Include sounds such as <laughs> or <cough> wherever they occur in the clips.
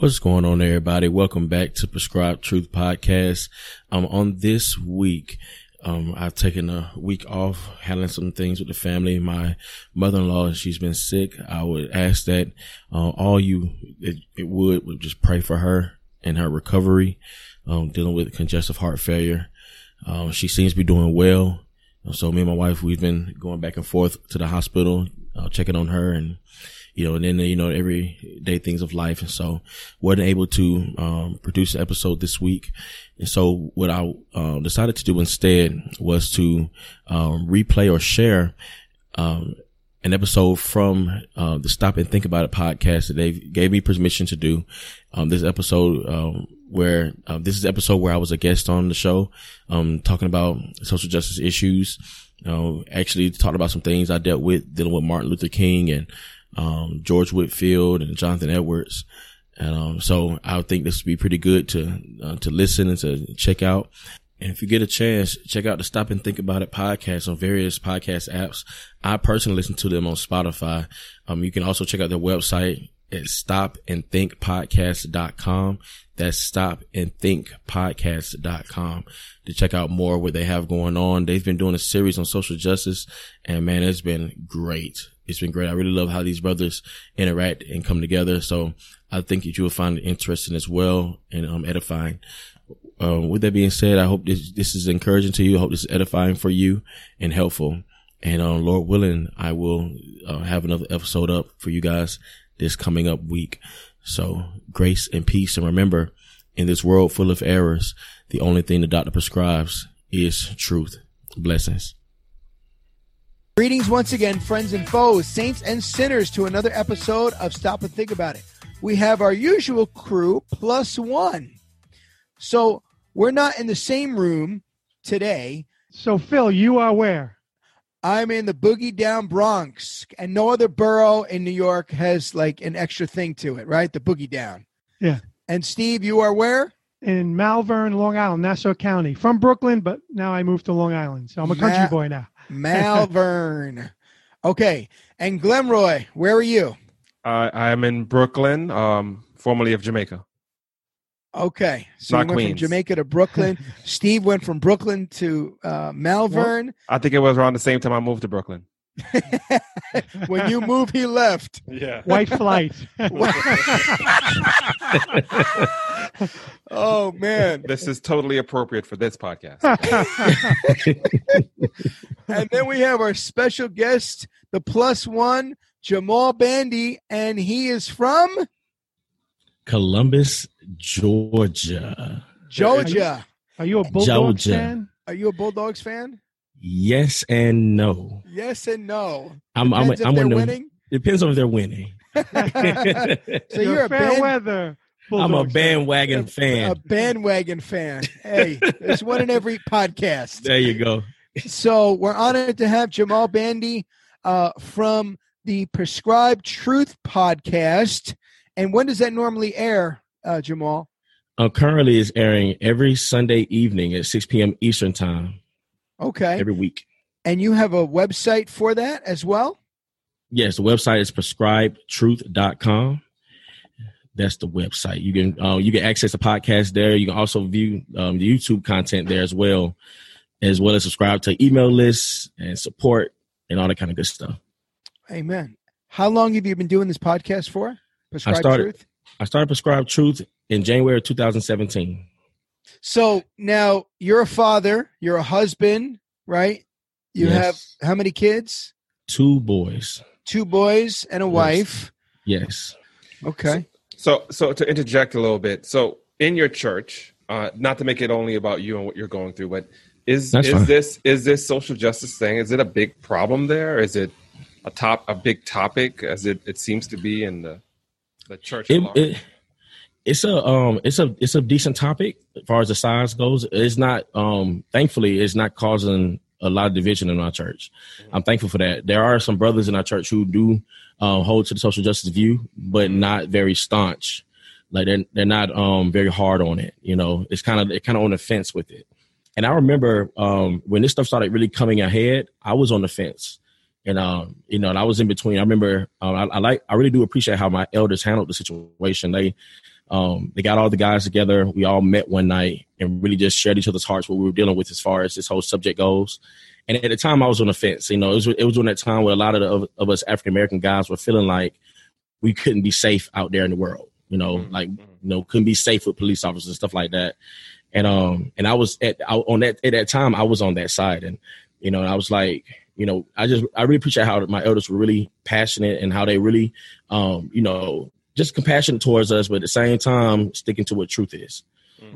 What's going on, everybody? Welcome back to Prescribed Truth Podcast. Um, on this week, um, I've taken a week off handling some things with the family. My mother-in-law, she's been sick. I would ask that, uh, all you, it, it would, would just pray for her and her recovery, um, dealing with congestive heart failure. Um, she seems to be doing well. So me and my wife, we've been going back and forth to the hospital, uh, checking on her and, you know, and then, you know, everyday things of life. And so wasn't able to, um, produce an episode this week. And so what I, uh, decided to do instead was to, um, replay or share, um, an episode from, uh, the Stop and Think About It podcast that they gave me permission to do. Um, this episode, um, where, uh, this is episode where I was a guest on the show, um, talking about social justice issues. You know, actually talked about some things I dealt with dealing with Martin Luther King and, um, George Whitefield and Jonathan Edwards. And, um, so I think this would be pretty good to, uh, to listen and to check out. And if you get a chance, check out the Stop and Think About It podcast on various podcast apps. I personally listen to them on Spotify. Um, you can also check out their website at stopandthinkpodcast.com. That's stopandthinkpodcast.com to check out more what they have going on. They've been doing a series on social justice and man, it's been great. It's been great. I really love how these brothers interact and come together. So I think that you will find it interesting as well and um, edifying. Um, with that being said, I hope this, this is encouraging to you. I hope this is edifying for you and helpful. And, um, Lord willing, I will uh, have another episode up for you guys this coming up week. So grace and peace. And remember, in this world full of errors, the only thing the doctor prescribes is truth. Blessings. Greetings once again, friends and foes, saints and sinners, to another episode of Stop and Think About It. We have our usual crew plus one. So we're not in the same room today. So, Phil, you are where? I'm in the boogie down Bronx, and no other borough in New York has like an extra thing to it, right? The boogie down. Yeah. And Steve, you are where? In Malverne, Long Island, Nassau County. From Brooklyn, but now I moved to Long Island. So I'm a country Ma- boy now. Malverne. okay. And Glenroy, where are you? Uh, I'm in Brooklyn, um, formerly of Jamaica. Okay. So Not you went from Jamaica to Brooklyn. <laughs> Steve went from Brooklyn to uh, Malverne. I think it was around the same time I moved to Brooklyn. <laughs> when you move, he left. Yeah. White flight. <laughs> Oh, man. This is totally appropriate for this podcast. <laughs> And then we have our special guest, the plus one, Jamal Bandy, and he is from Columbus, Georgia. Georgia. Are you a Bulldogs Georgia. fan? Are you a Bulldogs fan? Yes and no. Yes and no. I'm, I'm, I'm they're one of them- winning. Depends on if they're winning. <laughs> So you're a fair band- weather. I'm a Bulldogs fan. bandwagon A fan. bandwagon fan. Hey, there's one in every podcast. There you go. So we're honored to have Jamal Bandy uh, from the Prescribed Truth podcast. And when does that normally air, uh, Jamal? Uh, currently is airing every Sunday evening at 6 p.m. Eastern time Okay. every week. And you have a website for that as well? Yes, the website is prescribedtruth.com. That's the website. You can uh, you can access the podcast there. You can also view um, the YouTube content there as well, as well as subscribe to email lists and support and all that kind of good stuff. Amen. How long have you been doing this podcast for? Prescribed started- Truth? I started Prescribed Truth in January of 2017. So now you're a father, you're a husband, right? You Yes. have how many kids? Two boys. Two boys and a Yes. wife. Yes. Okay. So, so to interject a little bit, so in your church, uh, not to make it only about you and what you're going through, but is That's is fine. this is this social justice thing? Is it a big problem there? Is it a top a big topic as it, it seems to be in the the church? at it, large? it it's a um it's a it's a decent topic as far as the size goes. It's not um thankfully it's not causing a lot of division in our church. I'm thankful for that. There are some brothers in our church who do um, hold to the social justice view but not very staunch. Like they're, they're not um very hard on it you know? It's kind of they're kind of on the fence with it. And i remember um when this stuff started really coming ahead i was on the fence. And um, you know, and I was in between. I remember, um, I, I like, I really do appreciate how my elders handled the situation. They, Um, they got all the guys together. We all met one night and really just shared each other's hearts what we were dealing with as far as this whole subject goes. And at the time, I was on the fence. You know, it was it was during that time where a lot of, the, of, of us African American guys were feeling like we couldn't be safe out there in the world. You know, mm-hmm. like you know, couldn't be safe with police officers and stuff like that. And um, and I was at I, on that at that time, I was on that side, and you know, I was like, you know, I just I really appreciate how my elders were really passionate and how they really, um, you know, just compassionate towards us, but at the same time sticking to what truth is.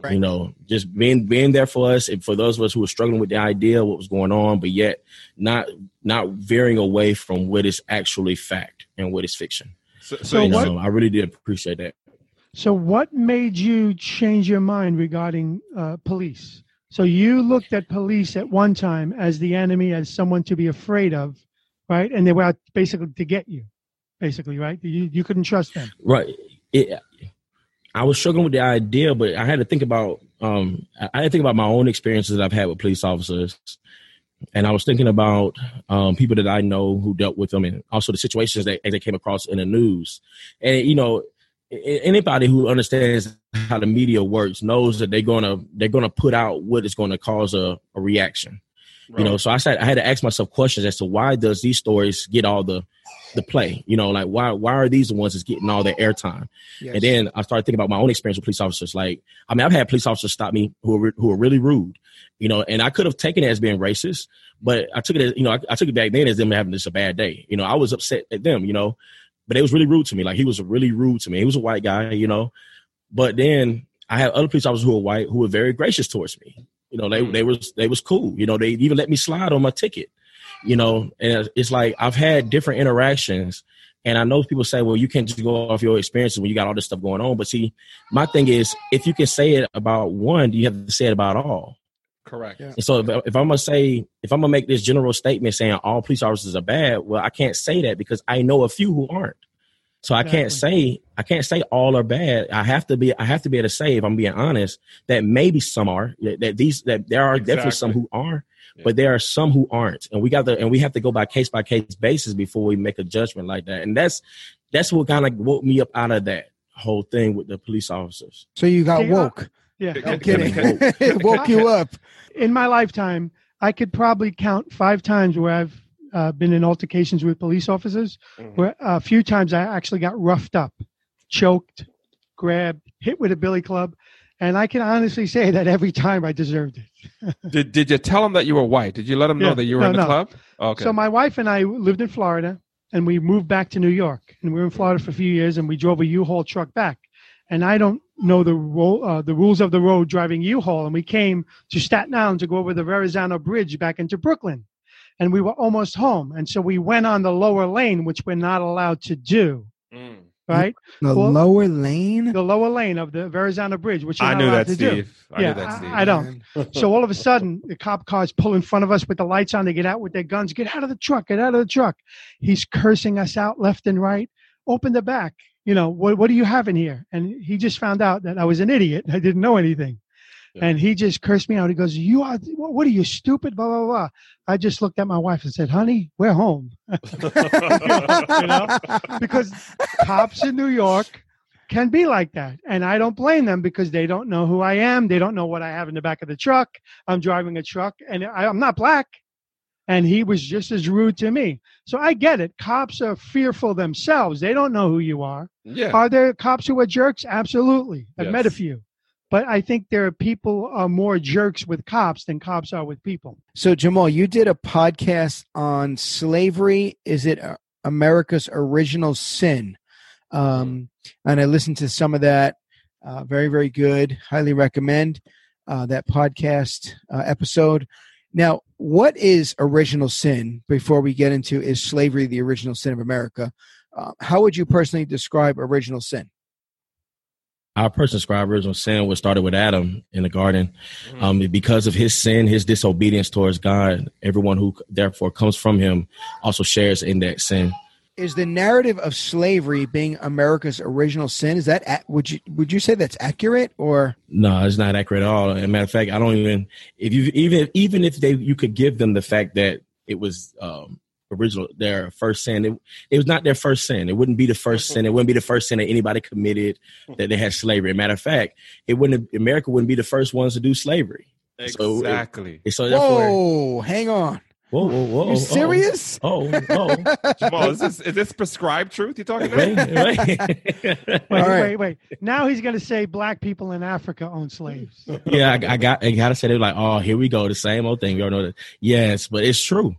Right. You know, just being being there for us and for those of us who were struggling with the idea what was going on, but yet not not veering away from what is actually fact and what is fiction. So, so what, know, I really did appreciate that. So, what made you change your mind regarding uh, police? So, you looked at police at one time as the enemy, as someone to be afraid of, right? And they were out basically to get you basically, right? You you couldn't trust them, right? It, I was struggling with the idea, but I had to think about um, I had to think about my own experiences that I've had with police officers, and I was thinking about um, people that I know who dealt with them, and also the situations that they came across in the news. And you know, anybody who understands how the media works knows that they're gonna they're gonna put out what is going to cause a, a reaction. Right. You know, so I said I had to ask myself questions as to why does these stories get all the the play. You know, like why why are these the ones that's getting all the airtime? Yes. And then I started thinking about my own experience with police officers. Like, I mean, I've had police officers stop me who are who are really rude. You know, and I could have taken it as being racist, but I took it as you know, I, I took it back then as them having just a bad day. You know, I was upset at them. You know, but it was really rude to me. Like he was really rude to me. He was a white guy. You know, but then I had other police officers who were white who were very gracious towards me. You know, they mm. they was they was cool. You know, they even let me slide on my ticket you know, and it's like I've had different interactions. And I know people say, well, you can't just go off your experiences when you got all this stuff going on. But see, my thing is, if you can say it about one, you have to say it about all. Correct. Yeah. And so if, if I'm gonna say, if I'm gonna make this general statement saying all police officers are bad, well, I can't say that because I know a few who aren't. So I can't say I can't say all are bad. I have to be I have to be able to say if I'm being honest that maybe some are that, that these that there are exactly. definitely some who are, but there are some who aren't, and we got to and we have to go by case by case basis before we make a judgment like that. And that's that's what kind of woke me up out of that whole thing with the police officers. So you got woke. Yeah, I'm kidding. <laughs> it woke you up. In my lifetime, I could probably count five times where I've uh, been in altercations with police officers. Mm-hmm. Where a few times I actually got roughed up, choked, grabbed, hit with a billy club, and I can honestly say that every time I deserved it. <laughs> did Did you tell them that you were white? Did you let them yeah. know that you were no, in the no. club? okay. So my wife and I lived in Florida, and we moved back to New York, and we were in Florida for a few years, and we drove a U-Haul truck back. And I don't know the ro- uh, the rules of the road driving U-Haul, and we came to Staten Island to go over the Verrazano Bridge back into Brooklyn, and we were almost home, and so we went on the lower lane, which we're not allowed to do. Mm right? The well, lower lane, the lower lane of the Verrazano Bridge, which I knew that, Steve. Do. I yeah, knew that, Steve. I, I don't. <laughs> so all of a sudden, the cop cars pull in front of us with the lights on. They get out with their guns. Get out of the truck! Get out of the truck! He's cursing us out left and right. Open the back. You know what? What do you have in here? And he just found out that I was an idiot. I didn't know anything. And he just cursed me out. He goes, "You are what are you stupid?" Blah blah blah. I just looked at my wife and said, "Honey, we're home." <laughs> you know? Because cops in New York can be like that, and I don't blame them because they don't know who I am. They don't know what I have in the back of the truck. I'm driving a truck, and I, I'm not black. And he was just as rude to me. So I get it. Cops are fearful themselves. They don't know who you are. Yeah. Are there cops who are jerks? Absolutely. I've yes. met a few but I think there are people are more jerks with cops than cops are with people. So Jamal, you did a podcast on slavery. Is it uh, America's original sin? Um, and I listened to some of that. Uh, very, very good. Highly recommend uh, that podcast uh, episode. Now, what is original sin? Before we get into is slavery the original sin of America? Uh, how would you personally describe original sin? Our person described original sin was started with Adam in the garden. Mm-hmm. Um, because of his sin, his disobedience towards God, everyone who therefore comes from him also shares in that sin. Is the narrative of slavery being America's original sin? Is that would you would you say that's accurate or no? It's not accurate at all. As a matter of fact, I don't even if you even even if they you could give them the fact that it was um, original their first sin. It, it was not their first sin. It wouldn't be the first mm-hmm. sin. It wouldn't be the first sin that anybody committed mm-hmm. that they had slavery. Matter of fact, it wouldn't. America wouldn't be the first ones to do slavery. Exactly. So, it, so Whoa, hang on. Whoa, whoa, whoa! You serious? Oh, oh, <laughs> oh! Jamal, is this is this prescribed truth you're talking wait, about? wait. Wait, <laughs> All right. wait, wait. Now he's going to say black people in Africa own slaves. yeah, I, I got. I gotta say they're like, oh, here we go, the same old thing. We all know that. Yes, but it's true.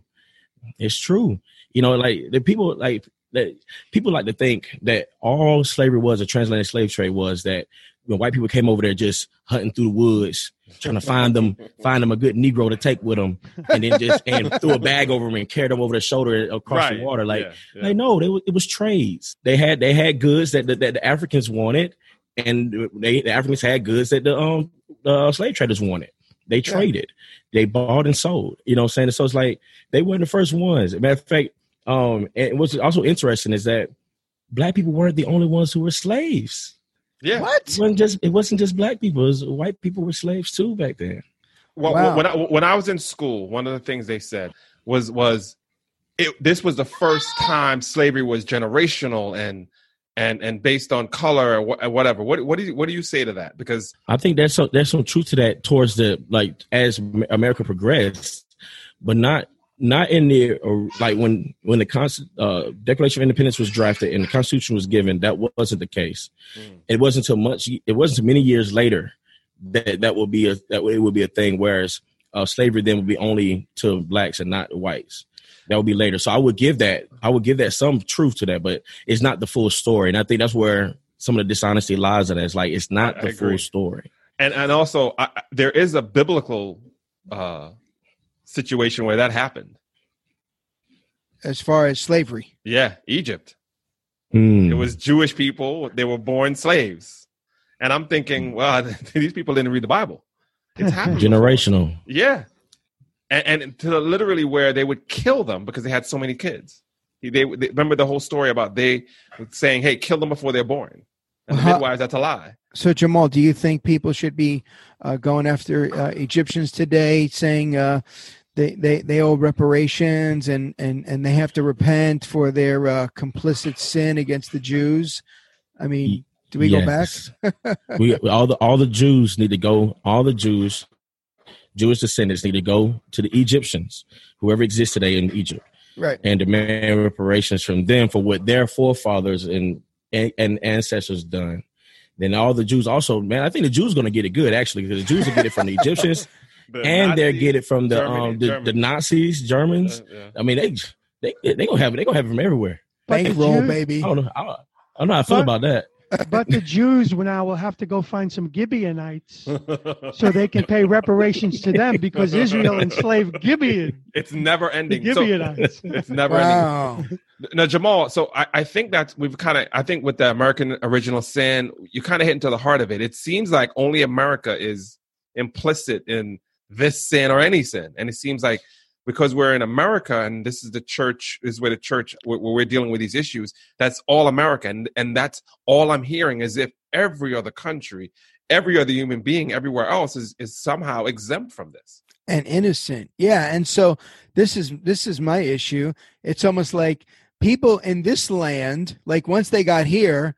It's true. You know, like the people like that. People like to think that all slavery was, a transatlantic slave trade was that when white people came over there just hunting through the woods, trying to find them, find them a good Negro to take with them, and then just and <laughs> threw a bag over them and carried them over their shoulder across the water. Like, Yeah, yeah. like no, they, it was trades. They had they had goods that the, that the Africans wanted, and they the Africans had goods that the um the slave traders wanted. They traded, they bought and sold. You know what I'm saying? So it's like they weren't the first ones. As a matter of fact, um, and what's also interesting is that black people weren't the only ones who were slaves. yeah. What? It wasn't just it wasn't just black people. It was white people were slaves too back then. Well, Wow. when I when I was in school, one of the things they said was was it, this was the first time slavery was generational and and and based on color or wha- whatever. What what do you what do you say to that? Because I think there's some there's some truth to that towards the like as America progressed, but not not in the or like when when the Const- uh, Declaration of Independence was drafted and the Constitution was given, that wasn't the case. Mm. It wasn't until much it wasn't many years later that that will be a that it would be a thing. Whereas uh, slavery then would be only to blacks and not whites. That would be later. So I would give that I would give that some truth to that, but it's not the full story. And I think that's where some of the dishonesty lies in it. It's like it's not I- I the agree. full story. and and also I, I- there is a biblical uh situation where that happened. As far as slavery. Yeah, Egypt. Hmm. It was Jewish people. They were born slaves, and I'm thinking, well, <laughs> these people didn't read the Bible. It's happened. before. generational. Yeah, and, and to literally where they would kill them because they had so many kids. They, they remember the whole story about they saying, "Hey, kill them before they're born." And the Uh-huh. midwives, that's a lie. So Jamal, do you think people should be uh, going after uh, Egyptians today, saying uh, they, they they owe reparations and and and they have to repent for their uh, complicit sin against the Jews? I mean, do we go back? <laughs> We all the all the Jews need to go. All the Jews, Jewish descendants need to go to the Egyptians, whoever exists today in Egypt, Right. and demand reparations from them for what their forefathers and and, and ancestors done. Then all the Jews also, man, I think the Jews going to get it good actually because the Jews will get it from the <laughs> Egyptians The and they'll Nazis, get it from the Germany- um the, the Nazis, Germans. Uh, yeah. I mean they they they gonna have it. They gonna have it from everywhere. But the Bankroll, Jews- baby. I don't know. I, I don't know how I feel But- about that. But the Jews now will have to go find some Gibeonites so they can pay reparations to them because Israel enslaved Gibeon. it's never The ending. So, Gibeonites. <laughs> it's never ending. Now, Jamal, so I, I think that we've kind of, I think with the American original sin, you kind of hit into the heart of it. It seems like only America is implicit in this sin or any sin. And it seems like because we're in America and this is the church, is where the church, where, we're dealing with these issues, that's all America. And, and that's all I'm hearing as if every other country, every other human being everywhere else is, is somehow exempt from this. and innocent yeah and so this is this is my issue it's almost like people in this land like once they got here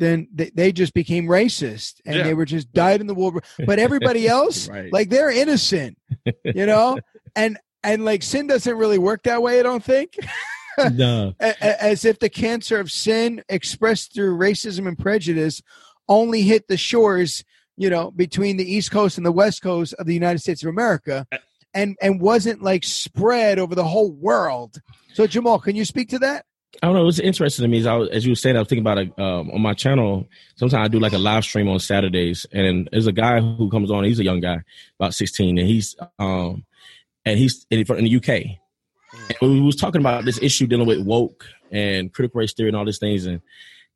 then they, they just became racist and Yeah. they were just died in the war but everybody <laughs> else Right. like they're innocent you know <laughs> and and like sin doesn't really work that way i don't think <laughs> No. As if the cancer of sin expressed through racism and prejudice only hit the shores you know between the east coast and the west coast of the united states of america and and wasn't like spread over the whole world so jamal can you speak to that I don't know. What's interesting to me as, I was, as you were saying, I was thinking about it um, on my channel. Sometimes I do like a live stream on Saturdays, and there's a guy who comes on. He's a young guy, about 16, and he's um, and he's in, in the UK. Hmm. And we was talking about this issue dealing with woke and critical race theory and all these things, and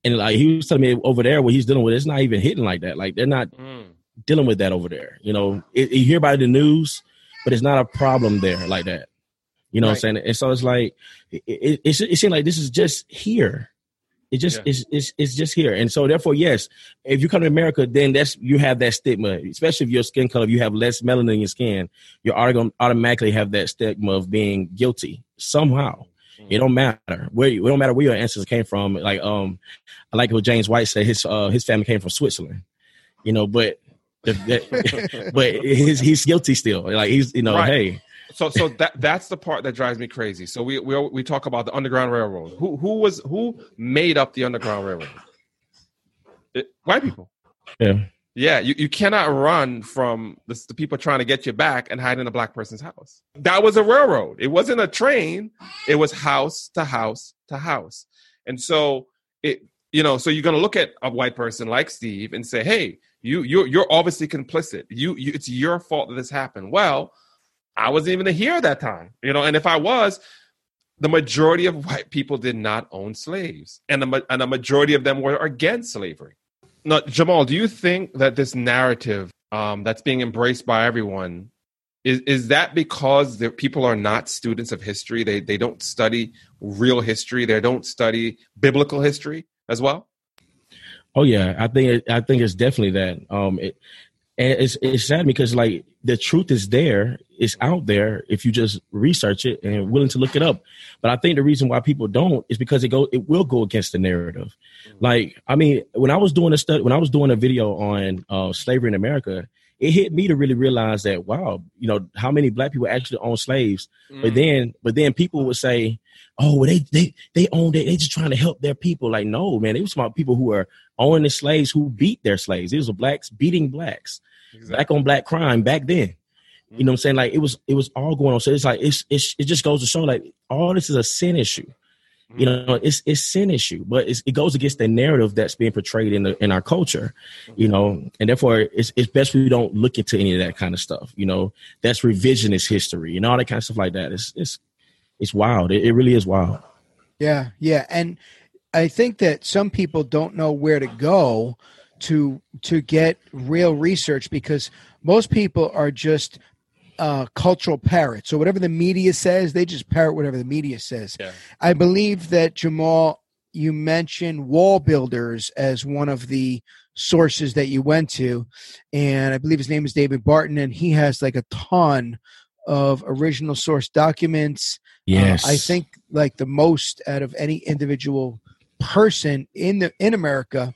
and like he was telling me over there what he's dealing with, it's not even hitting like that. Like they're not hmm. dealing with that over there. You know, it, you hear about the news, but it's not a problem there like that. You know what I'm saying? And so it's like it, it, it, it seems like this is just here. It just Yeah. it's, it's it's just here, and so therefore, yes, if you come to America, then that's you have that stigma, especially if your skin color, if you have less melanin in your skin, you're auto- automatically have that stigma of being guilty somehow. It don't matter where you, it don't matter where your ancestors came from. Like um, I like what James White said. His uh his family came from Switzerland, you know, but <laughs> but he's he's guilty still. Like he's you know Right. hey So so that that's the part that drives me crazy. So we we we talk about the Underground Railroad. Who who was who made up the Underground Railroad? It- white people. yeah Yeah, you, you cannot run from the, the people trying to get you back and hide in a black person's house. That was a railroad. It wasn't a train. It was house to house to house. And so it, you know, so you're going to look at a white person like Steve and say, "Hey, you you're you're obviously complicit. You, you it's your fault that this happened." Well, I wasn't even here at that time, you know. And if I was, the majority of white people did not own slaves, and the and a majority of them were against slavery. Now, Jamal, do you think that this narrative um, that's being embraced by everyone is is that because the people are not students of history? They they don't study real history. They don't study biblical history as well. Oh yeah, I think it, I think it's definitely that. Um, it, and it's it's sad because like the truth is there, it's out there if you just research it and willing to look it up. But I think the reason why people don't is because it go it will go against the narrative. Like I mean, when I was doing a study, when I was doing a video on uh, slavery in America, it hit me to really realize that wow, you know how many black people actually own slaves. Mm. But then, but then people would say, "Oh, well, they they they owned it. They just trying to help their people." Like, no, man, it was about people who are owning the slaves who beat their slaves. It was blacks beating blacks, black on black crime back then. You know what I'm saying? Like it was it was all going on. So it's like it's, it's it just goes to show like all this is a sin issue. You mm-hmm. know, it's it's sin issue, but it's, it goes against the narrative that's being portrayed in the in our culture. You mm-hmm. know, and therefore it's it's best we don't look into any of that kind of stuff. You know, that's revisionist history and all that kind of stuff like that. It's it's it's wild. It, it really is wild. Yeah, yeah, and I think that some people don't know where to go to to get real research because most people are just uh, cultural parrots. So whatever the media says, they just parrot whatever the media says. Yeah. I believe that Jamal, you mentioned WallBuilders as one of the sources that you went to, and I believe his name is David Barton, and he has like a ton of original source documents. Yes, Uh, I think like the most out of any individual person in the in America,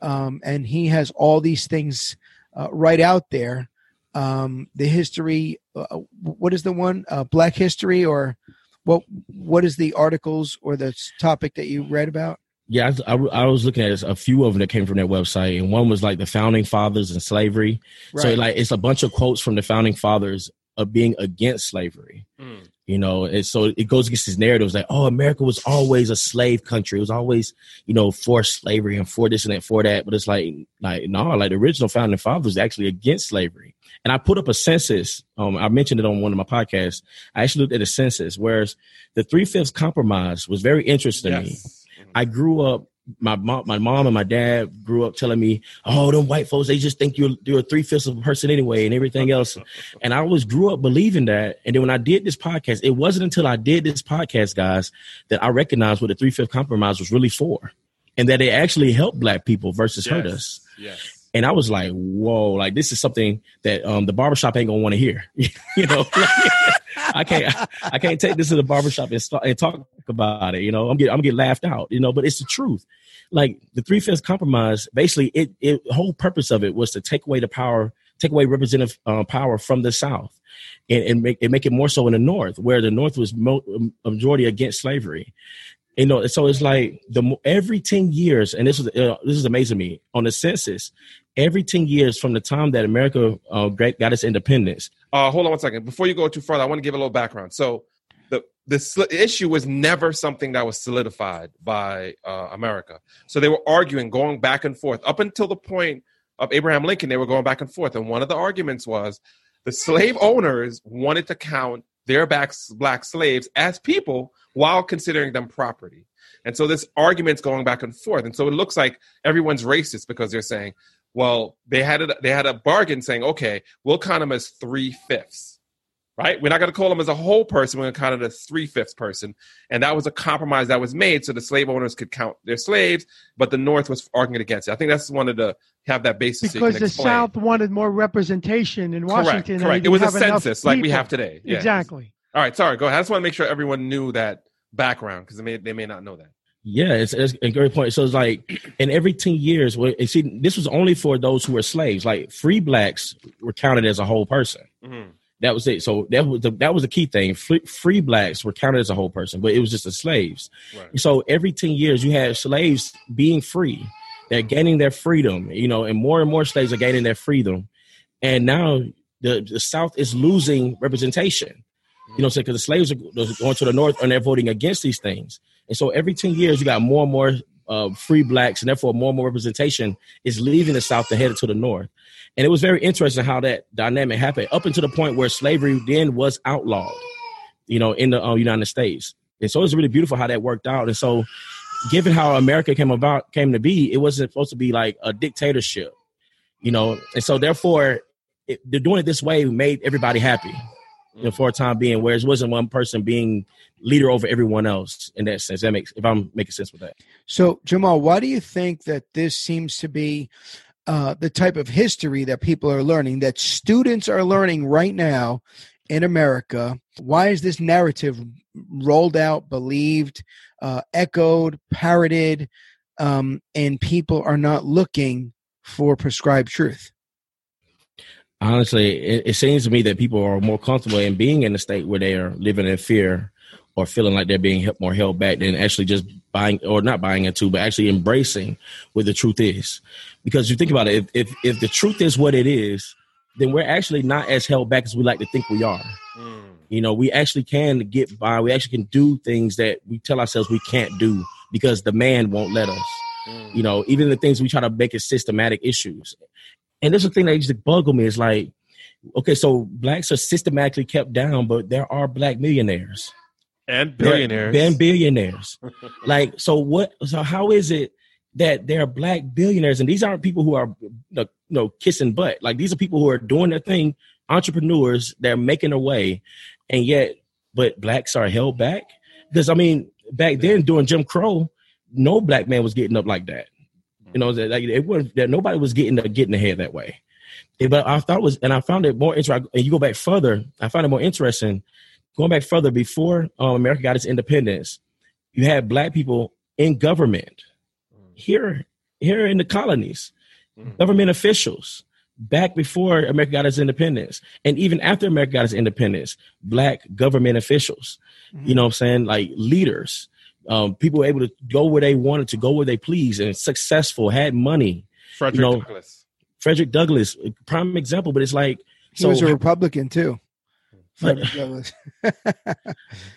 um, and he has all these things uh, right out there. Um, the history, uh, what is the one? Uh, Black history, or what? What is the articles or the topic that you read about? Yeah, I, I, I was looking at a few of them that came from that website, and one was like the founding fathers and slavery. So like it's a bunch of quotes from the founding fathers of being against slavery. Mm. You know, and so it goes against his narratives like, oh, America was always a slave country. It was always, you know, for slavery and for this and that, for that. But it's like, like no, like the original founding fathers was actually against slavery. And I put up a census. Um, I mentioned it on one of my podcasts. I actually looked at a census, whereas the three fifths compromise was very interesting to me. I grew up. My mom, my mom and my dad grew up telling me, "Oh, them white folks, they just think you're you're a three fifths of a person anyway, and everything else." <laughs> And I always grew up believing that. And then when I did this podcast, it wasn't until I did this podcast, guys, that I recognized what the three fifth compromise was really for, and that it actually helped black people versus hurt us. Yes. And I was like, "Whoa! Like this is something that um, the barbershop ain't gonna want to hear." <laughs> you know, <laughs> I can't I can't take this to the barbershop and start and talk about it. You know, I'm get I'm get laughed out. You know, but it's the truth. Like the three fifths compromise, basically, it it whole purpose of it was to take away the power, take away representative uh, power from the South, and, and make and make it more so in the North, where the North was mo- majority against slavery. You know, so it's like the every ten years, and this is uh, this is amazing me on the census. Every ten years from the time that America uh, got its independence, Uh, hold on one second. Before you go too far, I want to give a little background. So, the the issue was never something that was solidified by uh, America. So they were arguing, going back and forth up until the point of Abraham Lincoln. They were going back and forth, and one of the arguments was the slave owners wanted to count their back, black slaves as people while considering them property. And so this argument's going back and forth. And so it looks like everyone's racist because they're saying, well, they had a, they had a bargain saying, okay, we'll count them as three fifths, right? We're not going to call them as a whole person. We're going to count it as three fifths person. And that was a compromise that was made so the slave owners could count their slaves, but the North was arguing against it. I think that's wanted to have that basis because can the explain. South wanted more representation in Washington. and correct. It was a didn't census like we have today. Yeah. Exactly. All right, sorry. Go ahead. I just want to make sure everyone knew that background because they may they may not know that. Yeah, it's, it's a great point. So it's like in every 10 years, well, see, this was only for those who were slaves. Like free blacks were counted as a whole person. Mhm. That was it. So that was the, that was the key thing. Free, free blacks were counted as a whole person, but it was just the slaves. Right. So every 10 years, you had slaves being free. They're gaining their freedom, you know, and more and more slaves are gaining their freedom. And now the, the South is losing representation. You know, because the slaves are going to the North and they're voting against these things. And so every 10 years, you got more and more uh, free blacks, and therefore more and more representation is leaving the South and headed to the North. And it was very interesting how that dynamic happened up until the point where slavery then was outlawed, you know, in the uh, United States. And so it was really beautiful how that worked out. And so, given how America came about, came to be, it wasn't supposed to be like a dictatorship, you know. And so, therefore, it, they're doing it this way made everybody happy, you know, for a time being. Whereas it wasn't one person being leader over everyone else in that sense. That makes if I'm making sense with that. So, Jamal, why do you think that this seems to be uh, the type of history that people are learning, that students are learning right now in America? Why is this narrative rolled out, believed, uh, echoed, parroted, um, and people are not looking for prescribed truth? Honestly, it, it seems to me that people are more comfortable in being in a state where they are living in fear or feeling like they're being more held back than actually just buying or not buying into, but actually embracing what the truth is. Because you think about it, if, if, if the truth is what it is, then we're actually not as held back as we like to think we are. Mm. You know, we actually can get by. We actually can do things that we tell ourselves we can't do because the man won't let us. Mm. You know, even the things we try to make it systematic issues. And this is the thing that used to buggle me is like, okay, so blacks are systematically kept down, but there are black millionaires and billionaires. and billionaires. <laughs> like, so what? So how is it that there are black billionaires, and these aren't people who are you know, you know, kissing butt. Like these are people who are doing their thing, entrepreneurs. They're making their way, and yet, but blacks are held back because I mean, back then during Jim Crow, no black man was getting up like that. You know, that like it wasn't that nobody was getting getting ahead that way. Yeah, But I thought it was, and I found it more interesting. And you go back further, I found it more interesting. Going back further, before um, America got its independence, you had black people in government here, here in the colonies, Mhm. government officials. Back before America got its independence, and even after America got its independence, black government officials, you know what I'm saying, like leaders, um, people were able to go where they wanted to go where they please and successful, had money. Frederick you know, Douglass. Frederick Douglass, prime example, but it's like He so was a Republican too. <laughs> But- <laughs>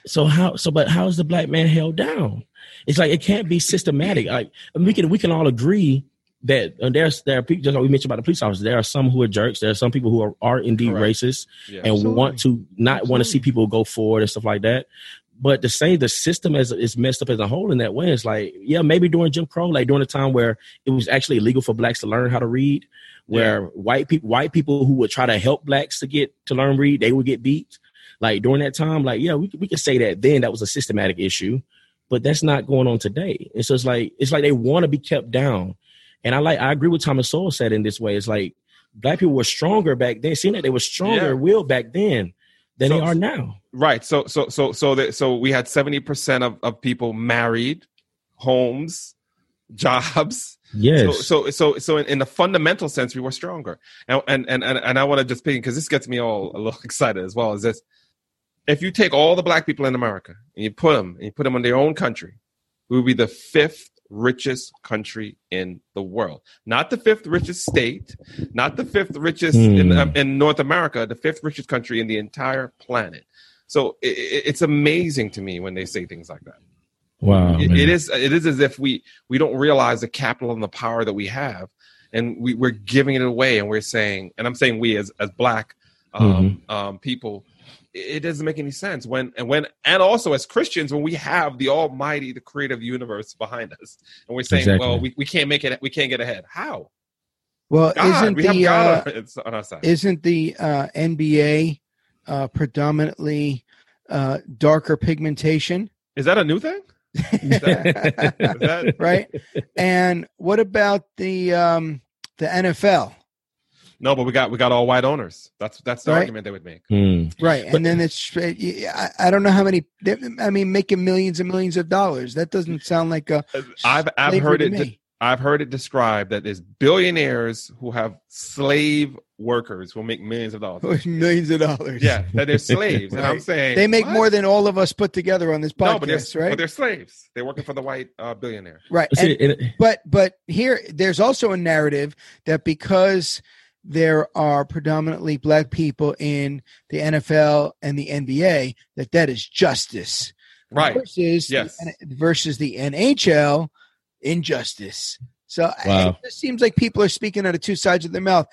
so how so but how is the black man held down? It's like it can't be systematic. Like we can we can all agree that uh, there's there are people just like we mentioned about the police officers. There are some who are jerks. There are some people who are, are indeed Correct. racist Yeah. and Absolutely. want to not want to see people go forward and stuff like that. But to say the system as is messed up as a whole in that way, it's like, yeah, maybe during Jim Crow, like during a time where it was actually illegal for blacks to learn how to read, where white people white people who would try to help blacks to get to learn read, they would get beat. Like during that time, like yeah, we we could say that then that was a systematic issue, but that's not going on today. It's just like it's like they want to be kept down, and I like I agree with Thomas Sowell said in this way. It's like black people were stronger back then. Seeing that they were stronger Yeah. willed back then than So- they are now. Right. So so so so that so we had seventy percent of, of people married, homes, jobs. Yes. So so so so in, in the fundamental sense, we were stronger. And and and and, I want to just ping because this gets me all a little <laughs> excited as well. Is this? If you take all the black people in America and you put them and you put them in their own country, we would be the fifth richest country in the world. Not the fifth richest state, not the fifth richest in Hmm. um, in North America, the fifth richest country in the entire planet. So i i- it's amazing to me when they say things like that. wow. It- it is it is as if we we don't realize the capital and the power that we have, and we, we're giving it away, and we're saying, and I'm saying we as as black um, um, people, it, it doesn't make any sense when and when and also as Christians when we have the Almighty, the Creative universe behind us, and we're saying, Exactly. well, we, we can't make it, we can't get ahead. How? Well, God, isn't we have the God uh, on- it's on our side. isn't the uh, NBA uh, predominantly uh, darker pigmentation? Is that a new thing? Is that, is that <laughs> right? And what about the um, the NFL? No, but we got we got all white owners. That's that's the Right. argument they would make. Hmm. Right, But- and then it's I, I don't know how many. I mean, making millions and millions of dollars. That doesn't sound like a. I've I've heard it. me. I've heard it described that there's billionaires who have slave workers who make millions of dollars. <laughs> millions of dollars. yeah, that they're slaves, and I'm saying they make what? more than all of us put together on this podcast, no, but they're right? but they're slaves. They're working for the white uh, billionaire. right. And- see, it- but but here there's also a narrative that because there are predominantly black people in the NFL and the NBA that that is justice Right. versus Yes. the, versus the NHL injustice. So Wow. it just seems like people are speaking out of two sides of their mouth.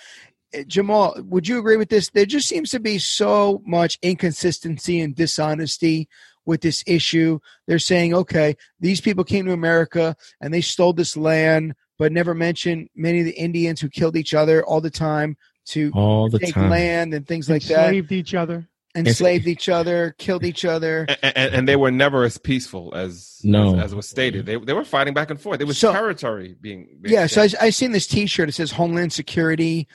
Uh, Jamal, would you agree with this? There just seems to be so much inconsistency and dishonesty with this issue. They're saying, okay, these people came to America and they stole this land, but never mentioned many of the Indians who killed each other all the time to all the take time. land and things like that, Enslaved each other. enslaved each other, killed each other. And, and, and they were never as peaceful as No. as, as was stated. They they were fighting back and forth. It was So- territory being, being Yeah, so I, exchanged. I seen this T-shirt. It says Homeland Security,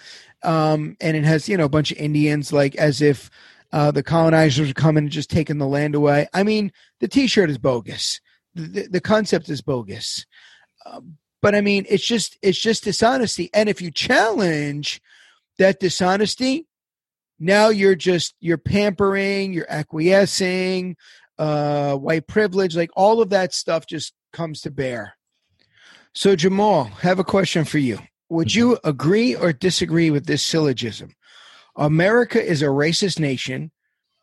um, and it has you know a bunch of Indians, like as if uh, the colonizers are coming and just taking the land away. I mean, the T-shirt is bogus. The, the, the concept is bogus. Uh, but I mean, it's just it's just dishonesty. And if you challenge that dishonesty, now you're just you're pampering, you're acquiescing, uh, white privilege, like all of that stuff just comes to bear. So, Jamal, have a question for you. Would you agree or disagree with this syllogism? America is a racist nation.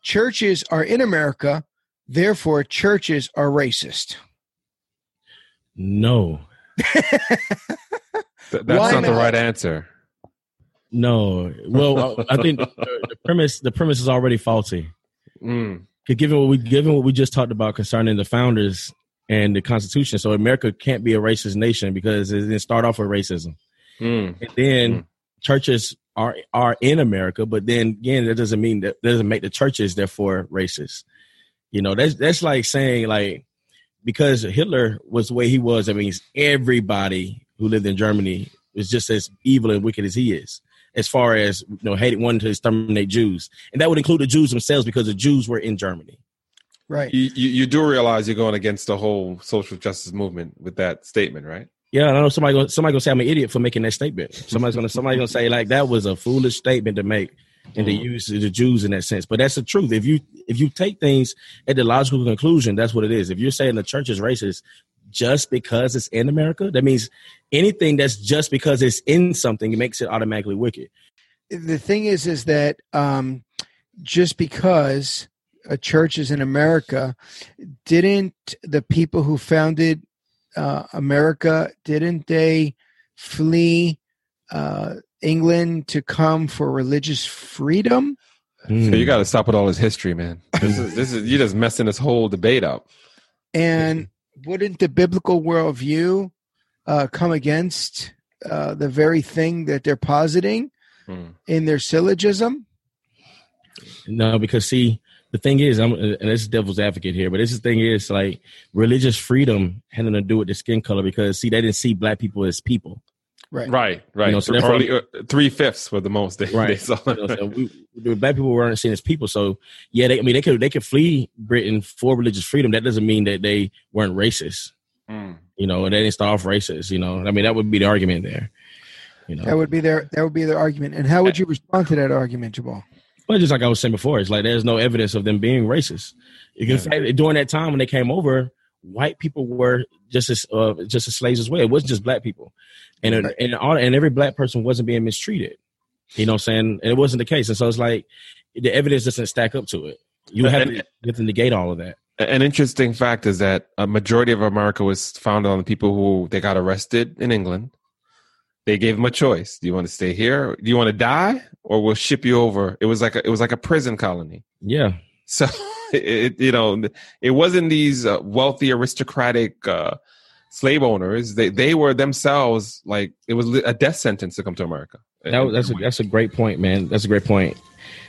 Churches are in America. Therefore, churches are racist. No, Th- that's Why not the right answer. no. Well, I I think the, the premise the premise is already faulty. Mm. 'Cause Given what we given what we just talked about concerning the founders and the Constitution, so America can't be a racist nation because it didn't start off with racism. Mm. And then Mm. churches are are in America, but then again, that doesn't mean that doesn't make the churches therefore racist. You know, that's that's like saying like because Hitler was the way he was, that means everybody who lived in Germany was just as evil and wicked as he is. As far as you know, hated wanted to exterminate Jews, and that would include the Jews themselves because the Jews were in Germany. Right. You, you you do realize you're going against the whole social justice movement with that statement, right? Yeah, I know somebody gonna, somebody gonna say I'm an idiot for making that statement. Somebody's gonna somebody gonna say like that was a foolish statement to make and to Mhm. use the Jews in that sense. But that's the truth. If you if you take things at the logical conclusion, that's what it is. If you're saying the church is racist just because it's in America, that means anything that's just because it's in something it makes it automatically wicked. The thing is, is that um, just because a church is in America, didn't the people who founded uh, America didn't they flee uh, England to come for religious freedom? So you got to stop with all this history, man. This is this is you're just messing this whole debate up. And wouldn't the biblical worldview uh, come against uh, the very thing that they're positing Mm. in their syllogism? No, because see, the thing is, I'm and this is devil's advocate here, but this is the thing is like religious freedom had nothing to do with the skin color because see, they didn't see black people as people. Right. Right, right. know, so Or therefore- only, uh, three fifths were the most they, Right. they saw. You know, so we, the black people weren't seen as people. So yeah, they, I mean, they could they could flee Britain for religious freedom. That doesn't mean that they weren't racist. Mm. You know, they didn't start off racist. You know, I mean, that would be the argument there. You know, That would be their that would be their argument. And how would you respond to that argument, Jamal? but just like I was saying before, it's like there's no evidence of them being racist. In fact, during that time when they came over, white people were just as uh, just as slaves as well. It wasn't just black people, and Right. and all, and every black person wasn't being mistreated. You know what I'm saying? And it wasn't the case, and so it's like the evidence doesn't stack up to it. You have to, have to negate all of that. An interesting fact is that a majority of America was founded on the people who they got arrested in England. They gave them a choice: Do you want to stay here? Do you want to die, or we'll ship you over? It was like a, it was like a prison colony. Yeah, So <laughs> it, you know, it wasn't these uh, wealthy aristocratic uh, slave owners. They they were themselves like it was a death sentence to come to America. that, that's a, that's a great point, man. That's a great point.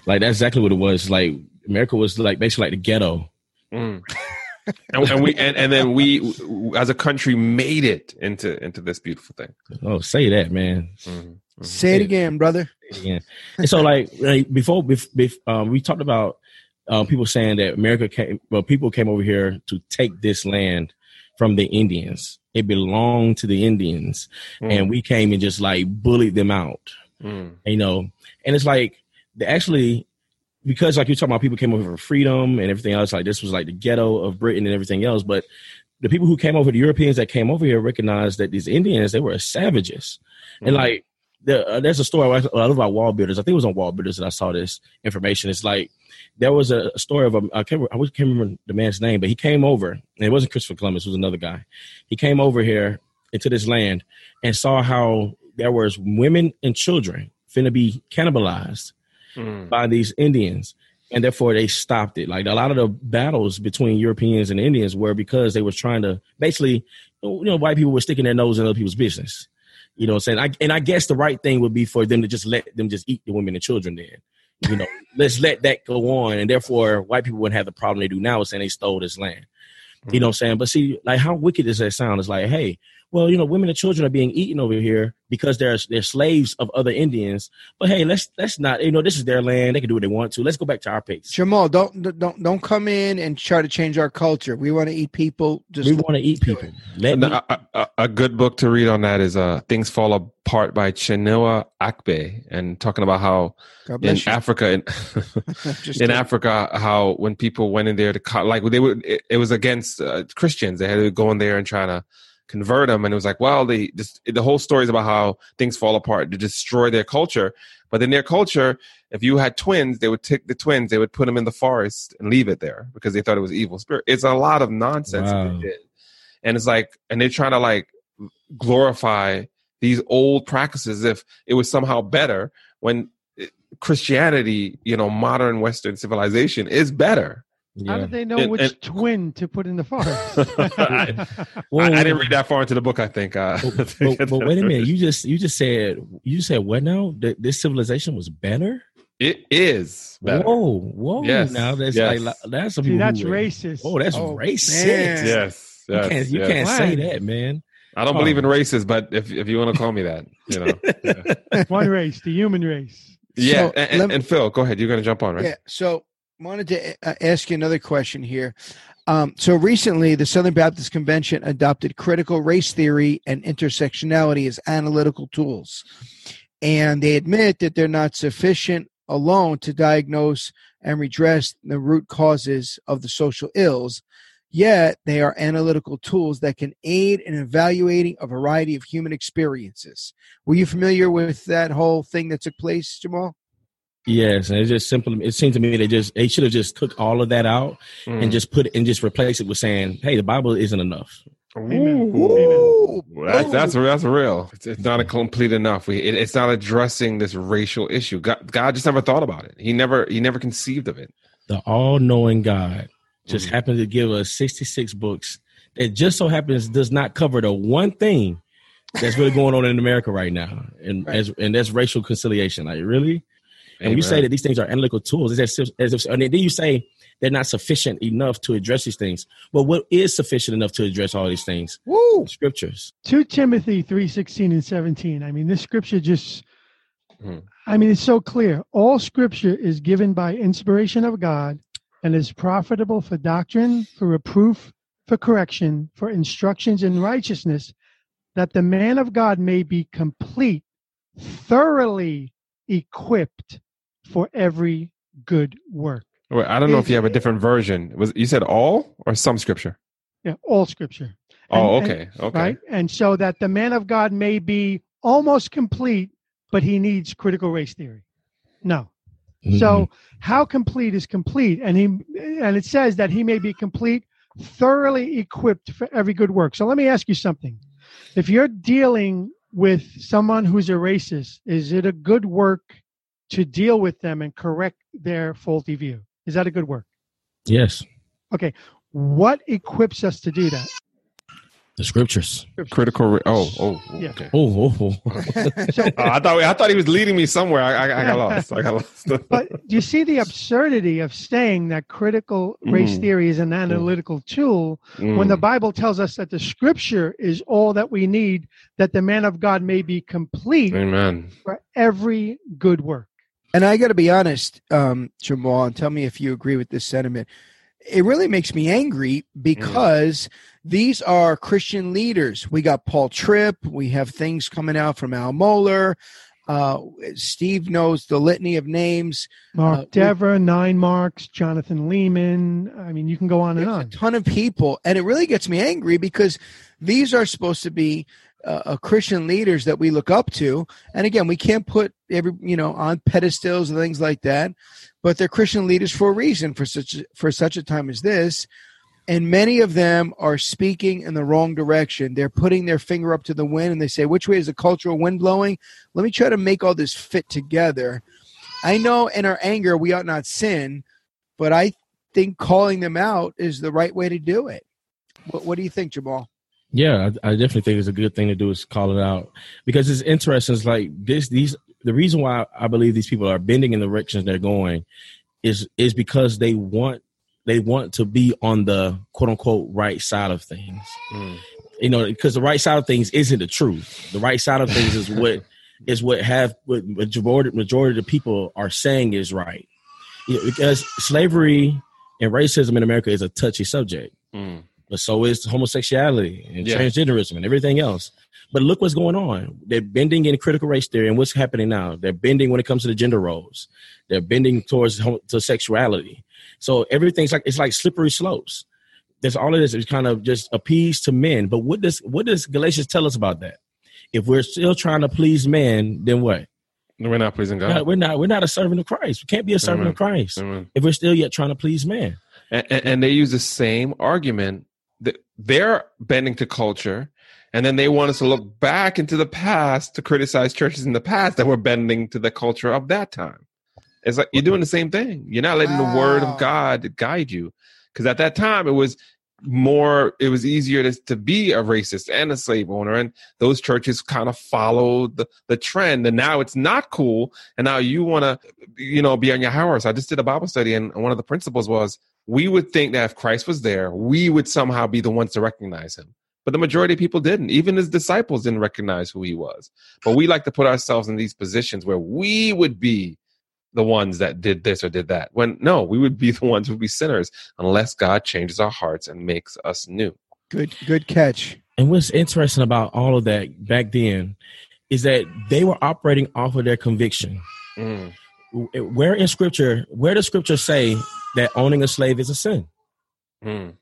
Like that's exactly what it was. Like America was like basically like the ghetto. Mm. <laughs> and, and we and, and then we as a country made it into into this beautiful thing. Oh, say that, man. Mhm. Say it again, brother. Yeah. And so like, like before, bef- um, we talked about uh, people saying that America came, well, people came over here to take this land from the Indians. It belonged to the Indians, Mm. and we came and just like bullied them out. Mm. You know, and it's like they actually because like you're talking about people came over for freedom and everything else. Like this was like the ghetto of Britain and everything else, but the people who came over, the Europeans that came over here, recognized that these Indians they were savages, and Mhm. like. The, uh, there's a story I I love about WallBuilders. I think it was on WallBuilders that I saw this information. It's like there was a story of a I can't I can't remember the man's name, but he came over and it wasn't Christopher Columbus, it was another guy. He came over here into this land and saw how there was women and children finna be cannibalized Mm. by these Indians. And therefore they stopped it. Like a lot of the battles between Europeans and Indians were because they was trying to basically, you know, white people were sticking their nose in other people's business. You know what I'm saying? I, and I guess the right thing would be for them to just let them just eat the women and children then. You know, let's let that go on. And therefore white people wouldn't have the problem they do now saying they stole this land. You know mm-hmm. what I'm saying? But see, like how wicked does that sound? It's like, hey, well, you know, women and children are being eaten over here because they're they're slaves of other Indians. But hey, let's let's not, you know, this is their land. They can do what they want to. Let's go back to our pace. Jamal, don't don't don't come in and try to change our culture. We want to eat people. Just we want to eat people. Let me, a, a, a good book to read on that is uh, Things Fall Apart by Chinua Achebe and talking about how in you. Africa, in, <laughs> <laughs> in. Africa, how when people went in there to, co- like they would, it, it was against uh, Christians. They had to go in there and try to convert them. And it was like, well, they just, the whole story is about how things fall apart to destroy their culture. But in their culture, if you had twins, they would take the twins, they would put them in the forest and leave it there because they thought it was evil spirit. It's a lot of nonsense Wow. And it's like, and they're trying to like glorify these old practices if it was somehow better when eh, Christianity, you know, modern Western civilization is better. How yeah. did they know And- which and- twin to put in the forest? I, <laughs> Whoa, I, I <laughs> didn't read that far into the book. I think. Uh, <laughs> But, but, but wait a minute. You just you just said you just said what now? That this civilization was better? it is better. Whoa, whoa! Yes, Now that's yes. like that's some See, that's racist. Oh, that's Oh, racist. man. Yes, You yes, can't you yes. can't say that, man. I don't Oh. believe in races, but if if you want to call me that, you know. Yeah, One race, the human race. yeah. So, and, and- me- and Phil, go ahead. You're going to jump on, right? Yeah. So wanted to uh, ask you another question here. Um, so recently, the Southern Baptist Convention adopted critical race theory and intersectionality as analytical tools, and they admit that they're not sufficient alone to diagnose and redress the root causes of the social ills. Yet they are analytical tools that can aid in evaluating a variety of human experiences. Were you familiar with that whole thing that took place, Jamal? Yes, and it's just simple. It seems to me they just they should have just took all of that out Mm. and just put it and just replace it with saying, "Hey, the Bible isn't enough." Amen. Ooh. That's that's that's real. It's, it's not a complete enough. We, it, it's not addressing this racial issue. God, God just never thought about it. He never he never conceived of it. The all-knowing God just Mhm. happened to give us sixty-six books that just so happens does not cover the one thing that's really going on in America right now, and Right. as and that's racial conciliation. Like really, and you say that these things are analytical tools. It's as if, as if, and then you say they're not sufficient enough to address these things. But what is sufficient enough to address all these things? Woo! Scriptures. 2 Timothy 3 16 and 17. I mean, this scripture just, Hmm. I mean, it's so clear. All scripture is given by inspiration of God and is profitable for doctrine, for reproof, for correction, for instructions in righteousness, that the man of God may be complete, thoroughly equipped for every good work. Wait, I don't know if you have a different version. Was you said all or some scripture? Yeah, all scripture. Oh, And- okay, okay. right? And so that the man of God may be almost complete, but he needs critical race theory. No. Mm-hmm. So how complete is complete? And he and it says that he may be complete, thoroughly equipped for every good work. So let me ask you something. If you're dealing with someone who's a racist, is it a good work to deal with them and correct their faulty view? Is that a good work? yes. Okay. What equips us to do that? The scriptures. Critical. Oh, oh, Yeah. okay. Oh, oh, oh. <laughs> So, Oh, <laughs> I thought I thought he was leading me somewhere. I, I, I got lost. I got lost. <laughs> but do you see the absurdity of saying that critical race Mm. theory is an analytical tool when the Mm. Bible tells us that the scripture is all that we need, that the man of God may be complete Amen. for every good work. And I got to be honest, um, Jamal, and tell me if you agree with this sentiment. It really makes me angry because these are Christian leaders. We got Paul Tripp. We have things coming out from Al Mohler. Uh, Steve knows the litany of names. Mark Uh, Dever, Nine Marks, Jonathan Leeman. I mean, you can go on and on. a ton of people, and it really gets me angry because these are supposed to be uh, uh, Christian leaders that we look up to. And again, we can't put every you know on pedestals and things like that, but they're Christian leaders for a reason for such for such a time as this. And many of them are speaking in the wrong direction. They're putting their finger up to the wind and they say, Which way is the cultural wind blowing? Let me try to make all this fit together. I know in our anger we ought not sin, but I think calling them out is the right way to do it. What, what do you think, Jamal? Yeah, I, I definitely think it's a good thing to do is call it out because it's interesting. It's like this. These the reason why I believe these people are bending in the directions they're going is is because they want they want to be on the quote unquote right side of things. Mm. You know, because the right side of things isn't the truth. The right side of things is what <laughs> is what have what majority majority of the people are saying is right. You know, because slavery and racism in America is a touchy subject Mm. But so is homosexuality and Yeah. transgenderism and everything else. But look what's going on. They're bending in critical race theory, and what's happening now? They're bending when it comes to the gender roles. They're bending towards hom- to sexuality. So everything's like it's like slippery slopes. There's all of this is kind of just appease to men. But what does what does Galatians tell us about that? If we're still trying to please men, then what? We're not pleasing God. We're not. We're not a servant of Christ. We can't be a servant Amen. of Christ Amen. if we're still yet trying to please men. and, and, they use the same argument they're bending to culture and then they want us to look back into the past to criticize churches in the past that were bending to the culture of that time. It's like you're doing the same thing. You're not letting the word of god guide you. Because at that time it was more it was easier to, to be a racist and a slave owner and those churches kind of followed the, the trend and now it's not cool and now you want to you know be on your high horse i just did a bible study and one of the principles was we would think that if christ was there we would somehow be the ones to recognize him but the majority of people didn't even his disciples didn't recognize who he was but we like to put ourselves in these positions where we would be the ones that did this or did that when no we would be <laughs> the ones who would be sinners unless god changes our hearts and makes us new Good, good catch. And what's interesting about all of that back then is that they were operating off of their conviction. Mm. Where in scripture, where does scripture say that owning a slave is a sin? Mm.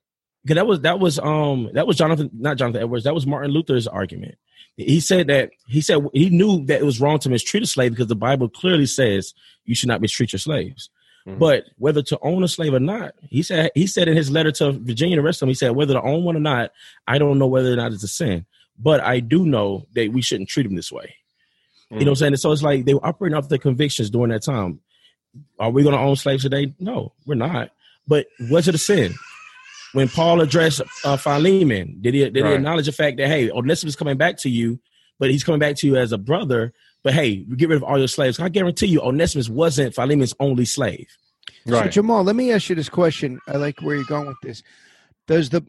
Because that was that was um that was Jonathan, not Jonathan Edwards, that was Martin Luther's argument. He said that he said he knew that it was wrong to mistreat a slave because the Bible clearly says you should not mistreat your slaves. Mhm. But whether to own a slave or not, he said he said in his letter to Virginia the rest of them, he said whether to own one or not, I don't know whether or not it's a sin. But I do know that we shouldn't treat them this way. You know what I'm saying? So it's like they were operating off their convictions during that time. Are we going to own slaves today? No, we're not. But was it a sin? When Paul addressed uh, Philemon, did he did he acknowledge the fact that hey, Onesimus is coming back to you, but he's coming back to you as a brother? But hey, get rid of all your slaves. I guarantee you, Onesimus wasn't Philemon's only slave. So right Jamal, let me ask you this question. I like where you're going with this. Does the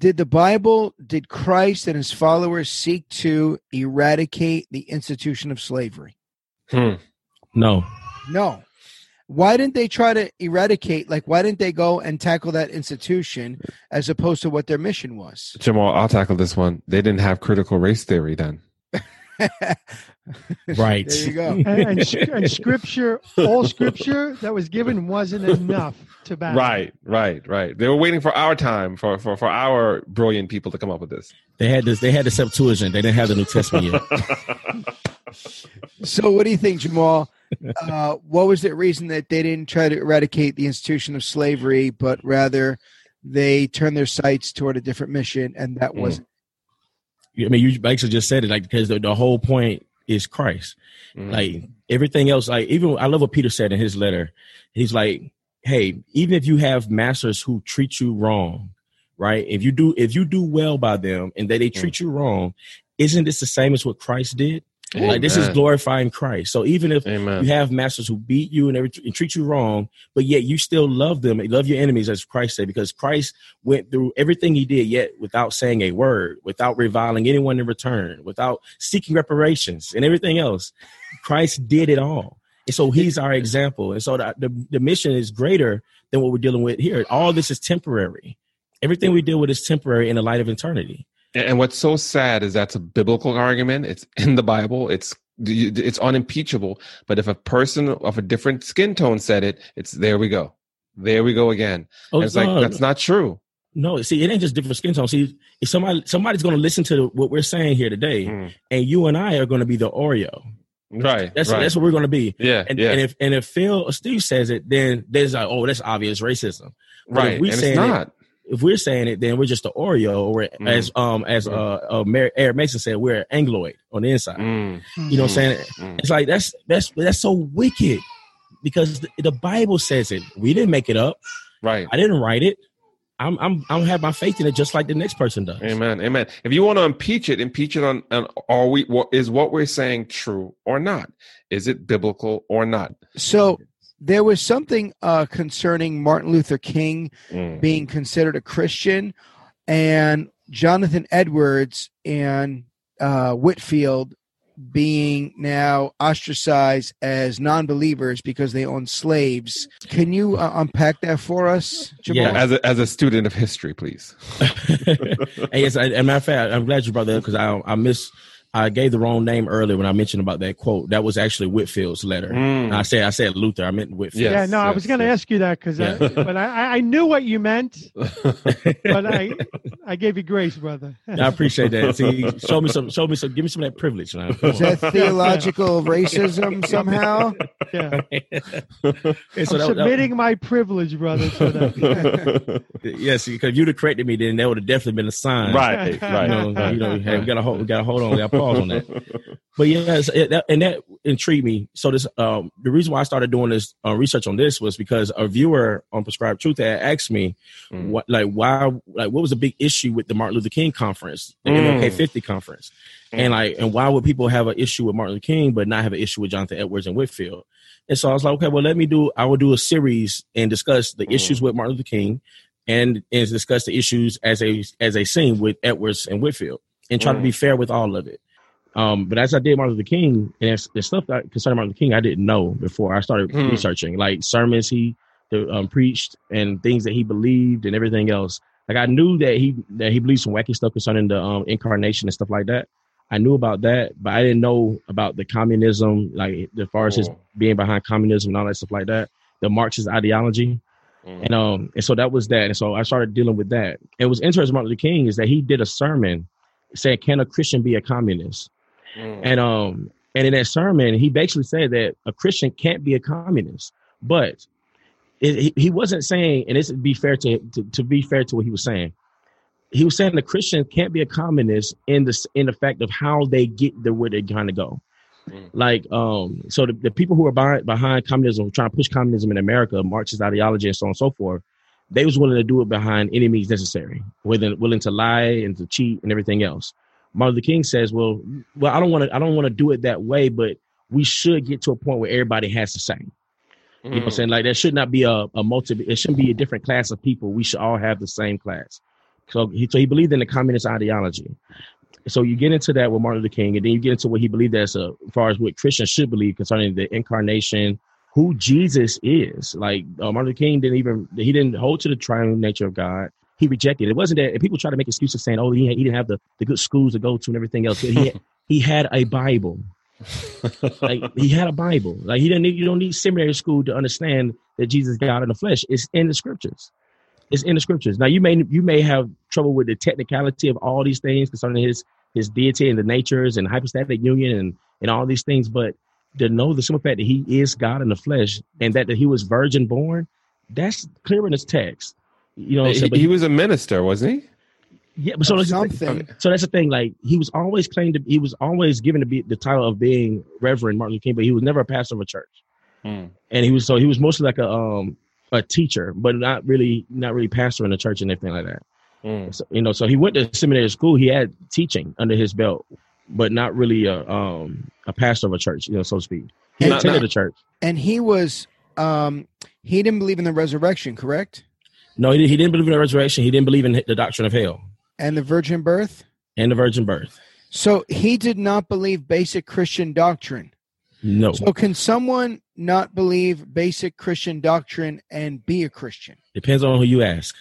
did the Bible, did Christ and his followers seek to eradicate the institution of slavery? Hmm. No, No. Why didn't they try to eradicate? Like, why didn't they go and tackle that institution as opposed to what their mission was? jamal i'll tackle this one they didn't have critical race theory then <laughs> right? There you go. <laughs> And, and, and scripture, all scripture that was given wasn't enough to back. Right, right, right. They were waiting for our time for, for, for our brilliant people to come up with this. They had this. They had the Septuagint. They didn't have the New Testament yet. <laughs> So, what do you think, Jamal? Uh, what was the reason that they didn't try to eradicate the institution of slavery, but rather they turned their sights toward a different mission, and that Mm. was I mean, you basically just said it, like because the, the whole point is Christ. Mhm. Like everything else, like even I love what Peter said in his letter. He's like, "Hey, even if you have masters who treat you wrong, right? If you do if you do well by them and they, they treat Mm. you wrong, isn't this the same as what Christ did? Like this is glorifying Christ. So even if Amen. you have masters who beat you and, every, and treat you wrong, but yet you still love them, love your enemies, as Christ said, because Christ went through everything he did, yet without saying a word, without reviling anyone in return, without seeking reparations and everything else. Christ did it all. And so he's our example. And so the, the, the mission is greater than what we're dealing with here. All this is temporary. Everything we deal with is temporary in the light of eternity. And what's so sad is that's a biblical argument. It's <laughs> in the Bible. It's it's unimpeachable. But if a person of a different skin tone said it, it's there we go. There we go again. Oh, it's like that's not true. no, see, it ain't just different skin tone. See, if somebody somebody's going to listen to what we're saying here today, Mm. and you and I are going to be the Oreo. Right. That's right. that's what we're going to be. yeah. And, yeah. and if and if Phil or Steve says it, then there's like, oh, that's obvious racism. but if right. we And it's it- not. If we're saying it, then we're just the Oreo, or Mm. as um as uh, uh Mary, Eric Mason said, we're angloid on the inside. Mm. You know what I'm saying? Mm. It's like that's that's that's so wicked because the, the Bible says it. We didn't make it up. Right. I didn't write it. I'm I'm I'm have my faith in it just like the next person does. Amen. Amen. If you want to impeach it, impeach it on, on are we what is what we're saying true or not? Is it biblical or not? So there was something uh, concerning Martin Luther King Mm. being considered a Christian, and Jonathan Edwards and uh, Whitefield being now ostracized as non-believers because they own slaves. Can you uh, unpack that for us, Jamal? Yeah. As a, as a student of history, please. <laughs> and yes, I, and matter of fact, I'm glad you brought that up because I I miss I gave the wrong name earlier when I mentioned about that quote. That was actually Whitefield's letter. Mm. I said I said Luther. I meant Whitefield. Yes, yeah, no, I was going to yes. ask you that because, Yeah. <laughs> but I, I- I knew what you meant, <laughs> but I, I gave you grace, brother. I appreciate that. See, show me some, show me some, give me some of that privilege. Man. Is that on. theological <laughs> racism somehow? yeah, And I'm so that- that- submitting my privilege, brother. To that. yes, because if you'd have corrected me, then that would have definitely been a sign. right. Right. You know, you know, hey, we got to hold, we got to hold on, we got to pause on that. <laughs> But yes, it, that, and that intrigued me. So this, um, the reason why I started doing this uh, research on this was because a viewer on Prescribed Truth had asked me, Mm. what, like, why, like, what was the big issue with the Martin Luther King conference, the Mm. MLK 50 conference, and like, and why would people have an issue with Martin Luther King but not have an issue with Jonathan Edwards and Whitefield? And so I was like, okay, well, let me do. I will do a series and discuss the Mm. issues with Martin Luther King, and and discuss the issues as a as a scene with Edwards and Whitefield, and try to Mm. be fair with all of it. Um, but as I did Martin Luther King, and there's, there's stuff that concerning Martin Luther King I didn't know before I started Hmm. researching, like sermons he um, preached and things that he believed and everything else. Like I knew that he that he believed some wacky stuff concerning the um, incarnation and stuff like that. I knew about that, but I didn't know about the communism, like as far as his Oh. being behind communism and all that stuff like that. The Marxist ideology, Mm. and um, and so that was that. And so I started dealing with that. And what was interesting about Martin Luther King is that he did a sermon saying, "Can a Christian be a communist?" Mm. And um, and in that sermon, he basically said that a Christian can't be a communist, but it, he, he wasn't saying, and this would be fair to, to to be fair to what he was saying. He was saying the Christian can't be a communist in the in the fact of how they get the where they're trying to go. Mm. Like, um, so the, the people who are behind, behind communism, trying to push communism in America, Marxist ideology, and so on and so forth, they was willing to do it behind any means necessary, willing willing to lie and to cheat and everything else. Martin Luther King says, "Well, well, I don't want to, I don't want to do it that way, but we should get to a point where everybody has the same. You know what I'm Mm. saying? Like there should not be a, a multi, it shouldn't be a different class of people. We should all have the same class. So he, so he believed in the communist ideology. So you get into that with Martin Luther King, and then you get into what he believed as, uh, as far as what Christians should believe concerning the incarnation, who Jesus is. Like uh, Martin Luther King didn't even he didn't hold to the triune nature of God. He rejected it. Wasn't that people try to make excuses saying, "Oh, he, he didn't have the, the good schools to go to and everything else." He had, <laughs> he had a Bible. like he had a Bible. Like he didn't need you don't need seminary school to understand that Jesus got in the flesh. It's in the scriptures. It's in the scriptures. Now you may you may have trouble with the technicality of all these things concerning his his deity and the natures and hypostatic union and and all these things, but to know the simple fact that he is God in the flesh and that, that he was virgin born, that's clear in his text. You know what I'm he, saying? But he was a minister, wasn't he? yeah, but so that's, Something. so that's the thing. Like he was always claimed to, he was always given to be the title of being Reverend Martin Luther King, but he was never a pastor of a church. Mm. And he was so he was mostly like a um a teacher, but not really not really pastor in the church and everything like that. Mm. So, you know, so he went to seminary school. He had teaching under his belt, but not really a um a pastor of a church, you know, so to speak. He Not- attended not- a church. And he was um he didn't believe in the resurrection, correct? No, he, he didn't believe in the resurrection. He didn't believe in the doctrine of hell And the virgin birth? and the virgin birth. So he did not believe basic Christian doctrine. No, So can someone not believe basic Christian doctrine and be a Christian? depends on who you ask.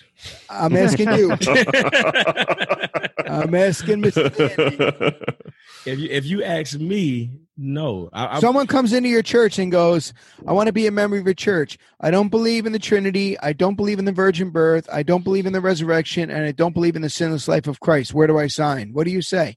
I'm asking you. <laughs> <laughs> I'm asking Mr. <laughs> If you if you ask me, no. I, I, Someone comes into your church and goes, I want to be a member of your church. I don't believe in the Trinity. I don't believe in the virgin birth. I don't believe in the resurrection. And I don't believe in the sinless life of Christ. Where do I sign? What do you say?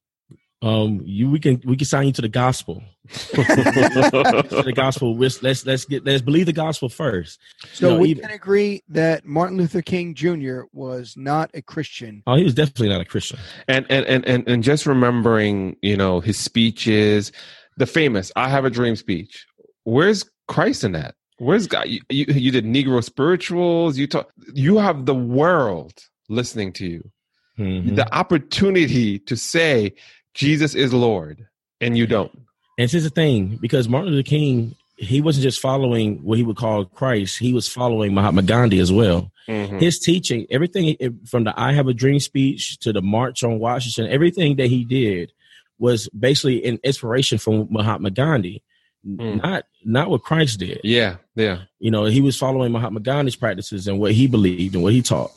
um, you we can we can sign you to the gospel. To the gospel. Let's let's let's get let's believe the gospel first. So No, we even- can agree that Martin Luther King Jr. was not a Christian. Oh, he was definitely not a Christian. and, and and and and just remembering, you know, his speeches, the famous "I Have a Dream" speech. Where's Christ in that? Where's God? You, you, you did Negro spirituals. You talk. You have the world listening to you. Mhm. The opportunity to say Jesus is Lord, and you don't. And here's the thing, because Martin Luther King, he wasn't just following what he would call Christ; he was following Mahatma Gandhi as well. Mhm. His teaching, everything from the "I Have a Dream" speech to the March on Washington, everything that he did was basically an inspiration from Mahatma Gandhi, Mm. not not what Christ did. Yeah, yeah. You know, he was following Mahatma Gandhi's practices and what he believed and what he taught.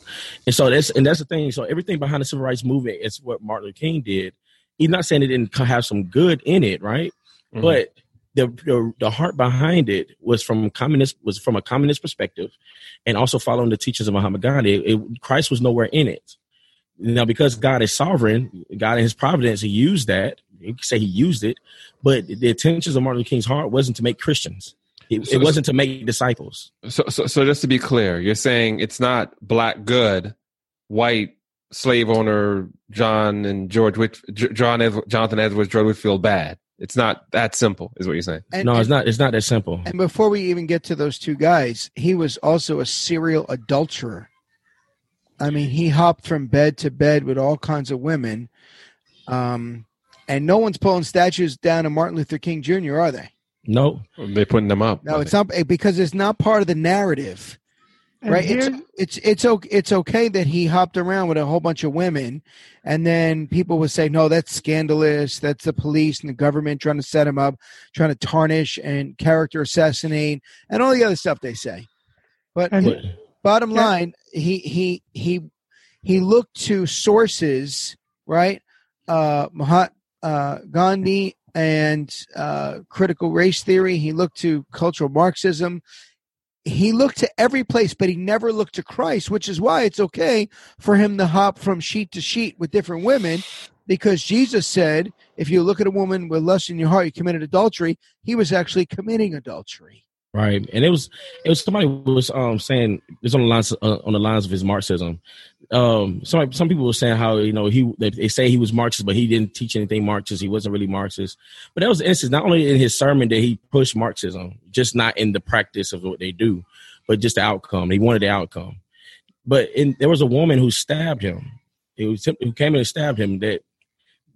And so that's and that's the thing. So everything behind the civil rights movement is what Martin Luther King did. He's not saying it didn't have some good in it, right? Mhm. But the, the the heart behind it was from communist was from a communist perspective, and also following the teachings of Muhammad Gandhi. It, Christ was nowhere in it. Now, because God is sovereign, God in His providence, He used that. You can say He used it, but the intentions of Martin Luther King's heart wasn't to make Christians. It, So- it wasn't to make disciples. So, so, so just to be clear, you're saying it's not black good, white slave owner John and George Whit, John Jonathan Edwards, George Whitefield bad. It's not that simple, is what you're saying. And, no, and, it's not. It's not that simple. and before we even get to those two guys, he was also a serial adulterer. I mean, he hopped from bed to bed with all kinds of women. Um, and no one's pulling statues down of Martin Luther King Jr., are they? No, They're putting them up. No, it's not because it's not part of the narrative. And right it's it's it's okay it's okay that he hopped around with a whole bunch of women and then people would say no that's scandalous that's the police and the government trying to set him up trying to tarnish and character assassinate and all the other stuff they say. But And- bottom Yeah. line he he he he looked to sources right uh Mahat uh Gandhi and uh critical race theory. He looked to cultural marxism he looked to every place but he never looked to Christ which is why it's okay for him to hop from sheet to sheet with different women because Jesus said if you look at a woman with lust in your heart you committed adultery he was actually committing adultery right, and it was it was somebody was um saying it's on the lines uh, on the lines of his Marxism. Um, some some people were saying how you know he they, they say he was Marxist, but he didn't teach anything Marxist. He wasn't really Marxist. But that was the instance. Not only in his sermon did he push Marxism, just not in the practice of what they do, but just the outcome. He wanted the outcome. But in, there was a woman who stabbed him. It was who came in and stabbed him. That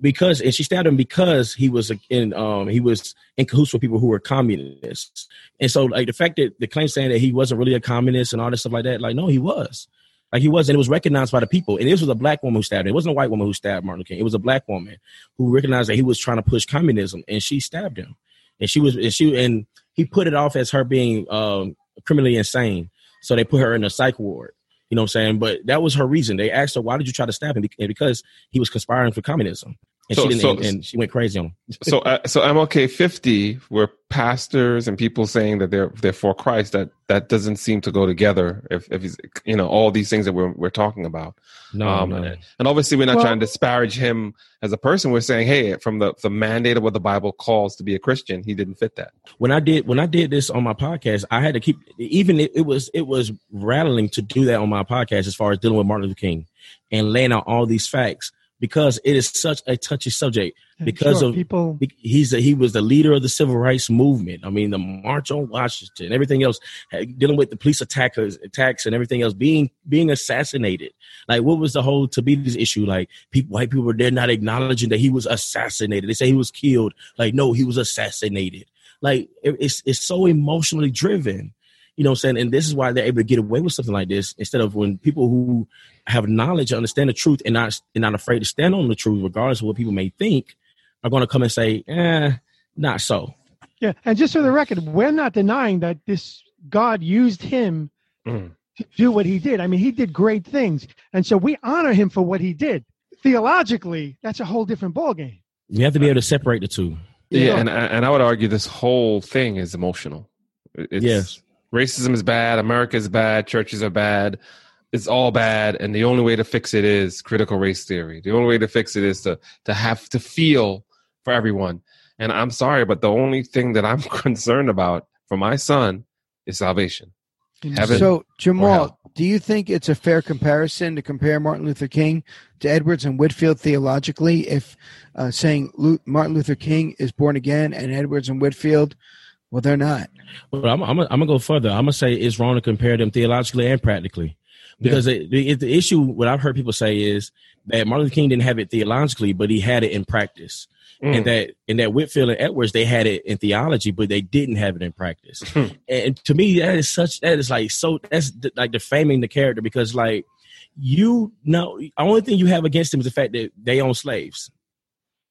because and she stabbed him because he was in um he was in cahoots with people who were communists. And so like the fact that the claim saying that he wasn't really a communist and all this stuff like that, like no, he was. Like he was, and it was recognized by the people. And this was a black woman who stabbed him. It wasn't a white woman who stabbed Martin Luther King. It was a black woman who recognized that he was trying to push communism, and she stabbed him. And she was, and she, and he put it off as her being um, criminally insane. So they put her in a psych ward. You know what I'm saying? But that was her reason. They asked her, "Why did you try to stab him?" And because he was conspiring for communism, and So- she didn't. so- and, and she went crazy on him. <laughs> so, uh, so MLK 50 were pastors and people saying that they're they're for Christ. That that doesn't seem to go together. If if he's, you know all these things that we're we're talking about. No, Um, no. And obviously, we're not Well- trying to disparage him as a person. We're saying, hey, from the the mandate of what the Bible calls to be a Christian, he didn't fit that. when I did when I did this on my podcast, I had to keep even it, it was it was rattling to do that on my podcast as far as dealing with Martin Luther King and laying out all these facts. Because it is such a touchy subject because Sure, of people. he's a, he was the leader of the civil rights movement. I mean, the March on Washington, everything else, dealing with the police attackers, attacks, and everything else, being being assassinated. Like, what was the whole Tabitha's issue? Like, people, white people they're not acknowledging that he was assassinated. They say he was killed. Like, no, he was assassinated. Like, it, it's it's so emotionally driven. You know what I'm saying? And this is why they're able to get away with something like this instead of when people who have knowledge, understand the truth, and not and not afraid to stand on the truth, regardless of what people may think, are going to come and say, "Eh, not so." Yeah, and just for the record, we're not denying that this God used him Mm. to do what he did. I mean, he did great things, and so we honor him for what he did. Theologically, that's a whole different ballgame. You have to be able to separate the two. Yeah, Yeah. and and I would argue this whole thing is emotional. It's, Yes. racism is bad. America is bad. Churches are bad. It's all bad, and the only way to fix it is critical race theory. The only way to fix it is to to have to feel for everyone. And I'm sorry, but the only thing that I'm <laughs> concerned about for my son is salvation. Heaven So Jamal, do you think it's a fair comparison to compare Martin Luther King to Edwards and Whitefield theologically? If uh, saying Martin Luther King is born again and Edwards and Whitefield, well, they're not. But I'm, I'm, I'm gonna go further. I'm gonna say it's wrong to compare them theologically and practically, because it, the, the issue what I've heard people say is that Martin Luther King didn't have it theologically, but he had it in practice, Mm. and that and that Whitefield and Edwards they had it in theology, but they didn't have it in practice. Hmm. and to me, that is such that is like so that's d- like defaming the character because like you know, the only thing you have against them is the fact that they own slaves.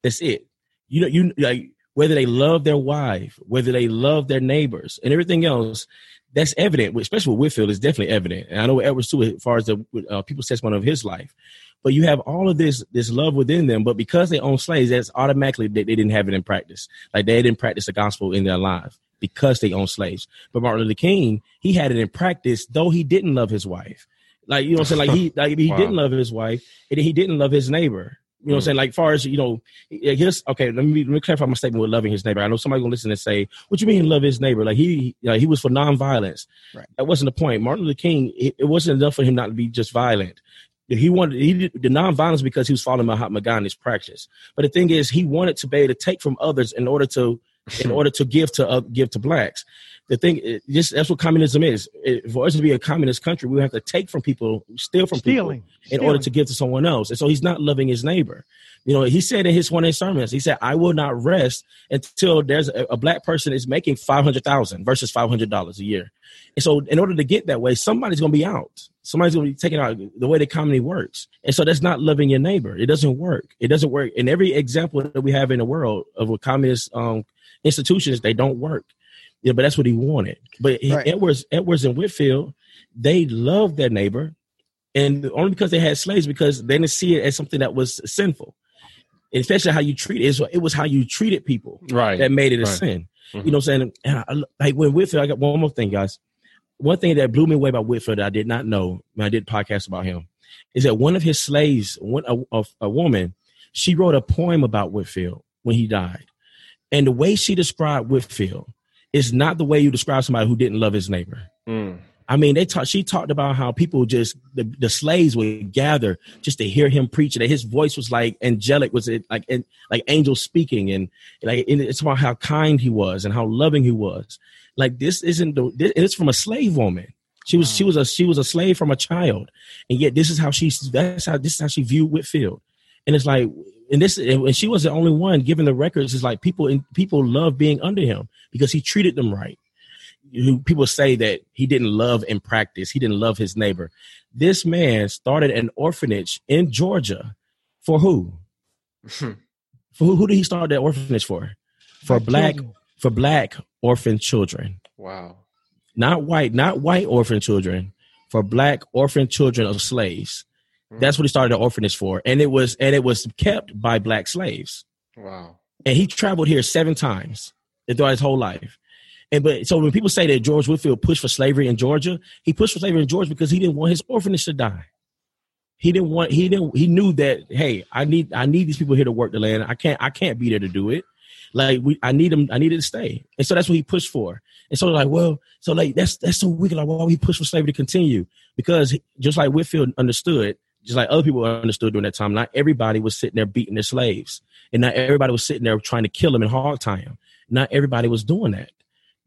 That's it. You know, you like whether they love their wife, whether they love their neighbors, and everything else. That's evident, especially with Whitefield. It's definitely evident, and I know with Edwards too, as far as the uh, people's testimony of his life. But you have all of this this love within them, but because they own slaves, that's automatically they, they didn't have it in practice. Like they didn't practice the gospel in their life because they own slaves. But Martin Luther King, he had it in practice, though he didn't love his wife. Like you know, what I'm saying like he like he <laughs> Wow. didn't love his wife, and he didn't love his neighbor. You know, what I'm saying like far as you know, here's okay. Let me let me clarify my statement with loving his neighbor. I know somebody gonna listen and say, "What you mean love his neighbor?" Like he like, he was for nonviolence. Right. That wasn't the point. Martin Luther King, it, it wasn't enough for him not to be just violent. He wanted he did the nonviolence because he was following Mahatma Gandhi's practice. But the thing is, he wanted to be able to take from others in order to in <laughs> order to give to uh, give to blacks. The thing, it, just that's what communism is. It, for us to be a communist country, we have to take from people, steal from Stealing. people in order to give to someone else. And so he's not loving his neighbor. You know, he said in his one of his sermons, he said, "I will not rest until there's a, a black person is making five hundred thousand versus five hundred dollars a year." And so, in order to get that way, somebody's going to be out. Somebody's going to be taken out the way the comedy works. And so, that's not loving your neighbor. It doesn't work. It doesn't work. In every example that we have in the world of what communist um, institutions, they don't work. Yeah, but that's what he wanted. But he- Right. Edwards, Edwards and Whitefield, they loved their neighbor, and only because they had slaves, because they didn't see it as something that was sinful. Especially how you treat it. It was- It was how you treated people Right. that made it a Right. sin. Mhm. You know what I'm saying? And I, like when Whitefield, I got one more thing, guys. One thing that blew me away about Whitefield that I did not know when I did podcast about him is that one of his slaves, one a, a, a woman, she wrote a poem about Whitefield when he died, and the way she described Whitefield is not the way you describe somebody who didn't love his neighbor. Mm. I mean, they talked. She talked about how people just the, the slaves would gather just to hear him preach. That his voice was like angelic, was it like and like angels speaking, and like and it's about how kind he was and how loving he was. Like this isn't the. This, it's from a slave woman. She was she was a she was a slave from a child, and yet this is how she that's how this is how she viewed Whitefield, and it's like and this and she was the only one given the records. Is like people and people love being under him because he treated them right people say that he didn't love in practice, he didn't love his neighbor. This man started an orphanage in Georgia for who? <laughs> For who, who did he start that orphanage for? For black for black orphan children. wow. Not white, not white orphan children, for black orphan children of slaves. Mm-hmm. That's what he started the orphanage for. And it was and it was kept by black slaves. Wow. and he traveled here seven times throughout his whole life. And but so when people say that George Whitefield pushed for slavery in Georgia, he pushed for slavery in Georgia because he didn't want his orphanage to die. He didn't want he didn't he knew that hey I need I need these people here to work the land I can't I can't be there to do it like we I need them I needed to stay and so that's what he pushed for and so like well so like that's that's so wicked like why would he push for slavery to continue because just like Whitefield understood just like other people understood during that time, not everybody was sitting there beating their slaves, and not everybody was sitting there trying to kill them and hog tie them. Not everybody was doing that.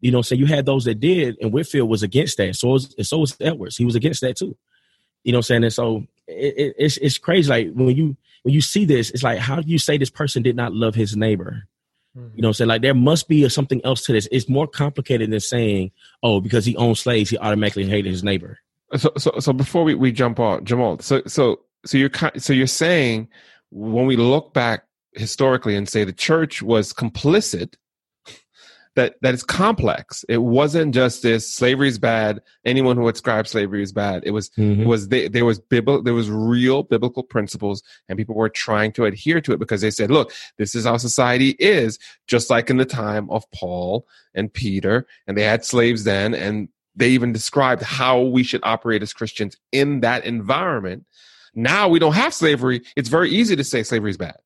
You know, so you had those that did, and Whitefield was against that. So was, and so was Edwards. He was against that too. You know, what I'm saying, and so it, it, it's it's crazy. Like when you when you see this, it's like how do you say this person did not love his neighbor? Mm-hmm. You know, what I'm saying like there must be something else to this. It's more complicated than saying, oh, because he owned slaves, he automatically hated his neighbor. So, so, so before we, we jump on Jamal, so, so, so you're so you're saying when we look back historically and say the church was complicit that that is complex. It wasn't just this slavery is bad. Anyone who ascribed slavery is bad. It was mm-hmm. it was they, there was biblical there was real biblical principles, and people were trying to adhere to it because they said, look, this is how society is. Just like in the time of Paul and Peter, and they had slaves then, and they even described how we should operate as Christians in that environment. Now we don't have slavery. It's very easy to say slavery is bad.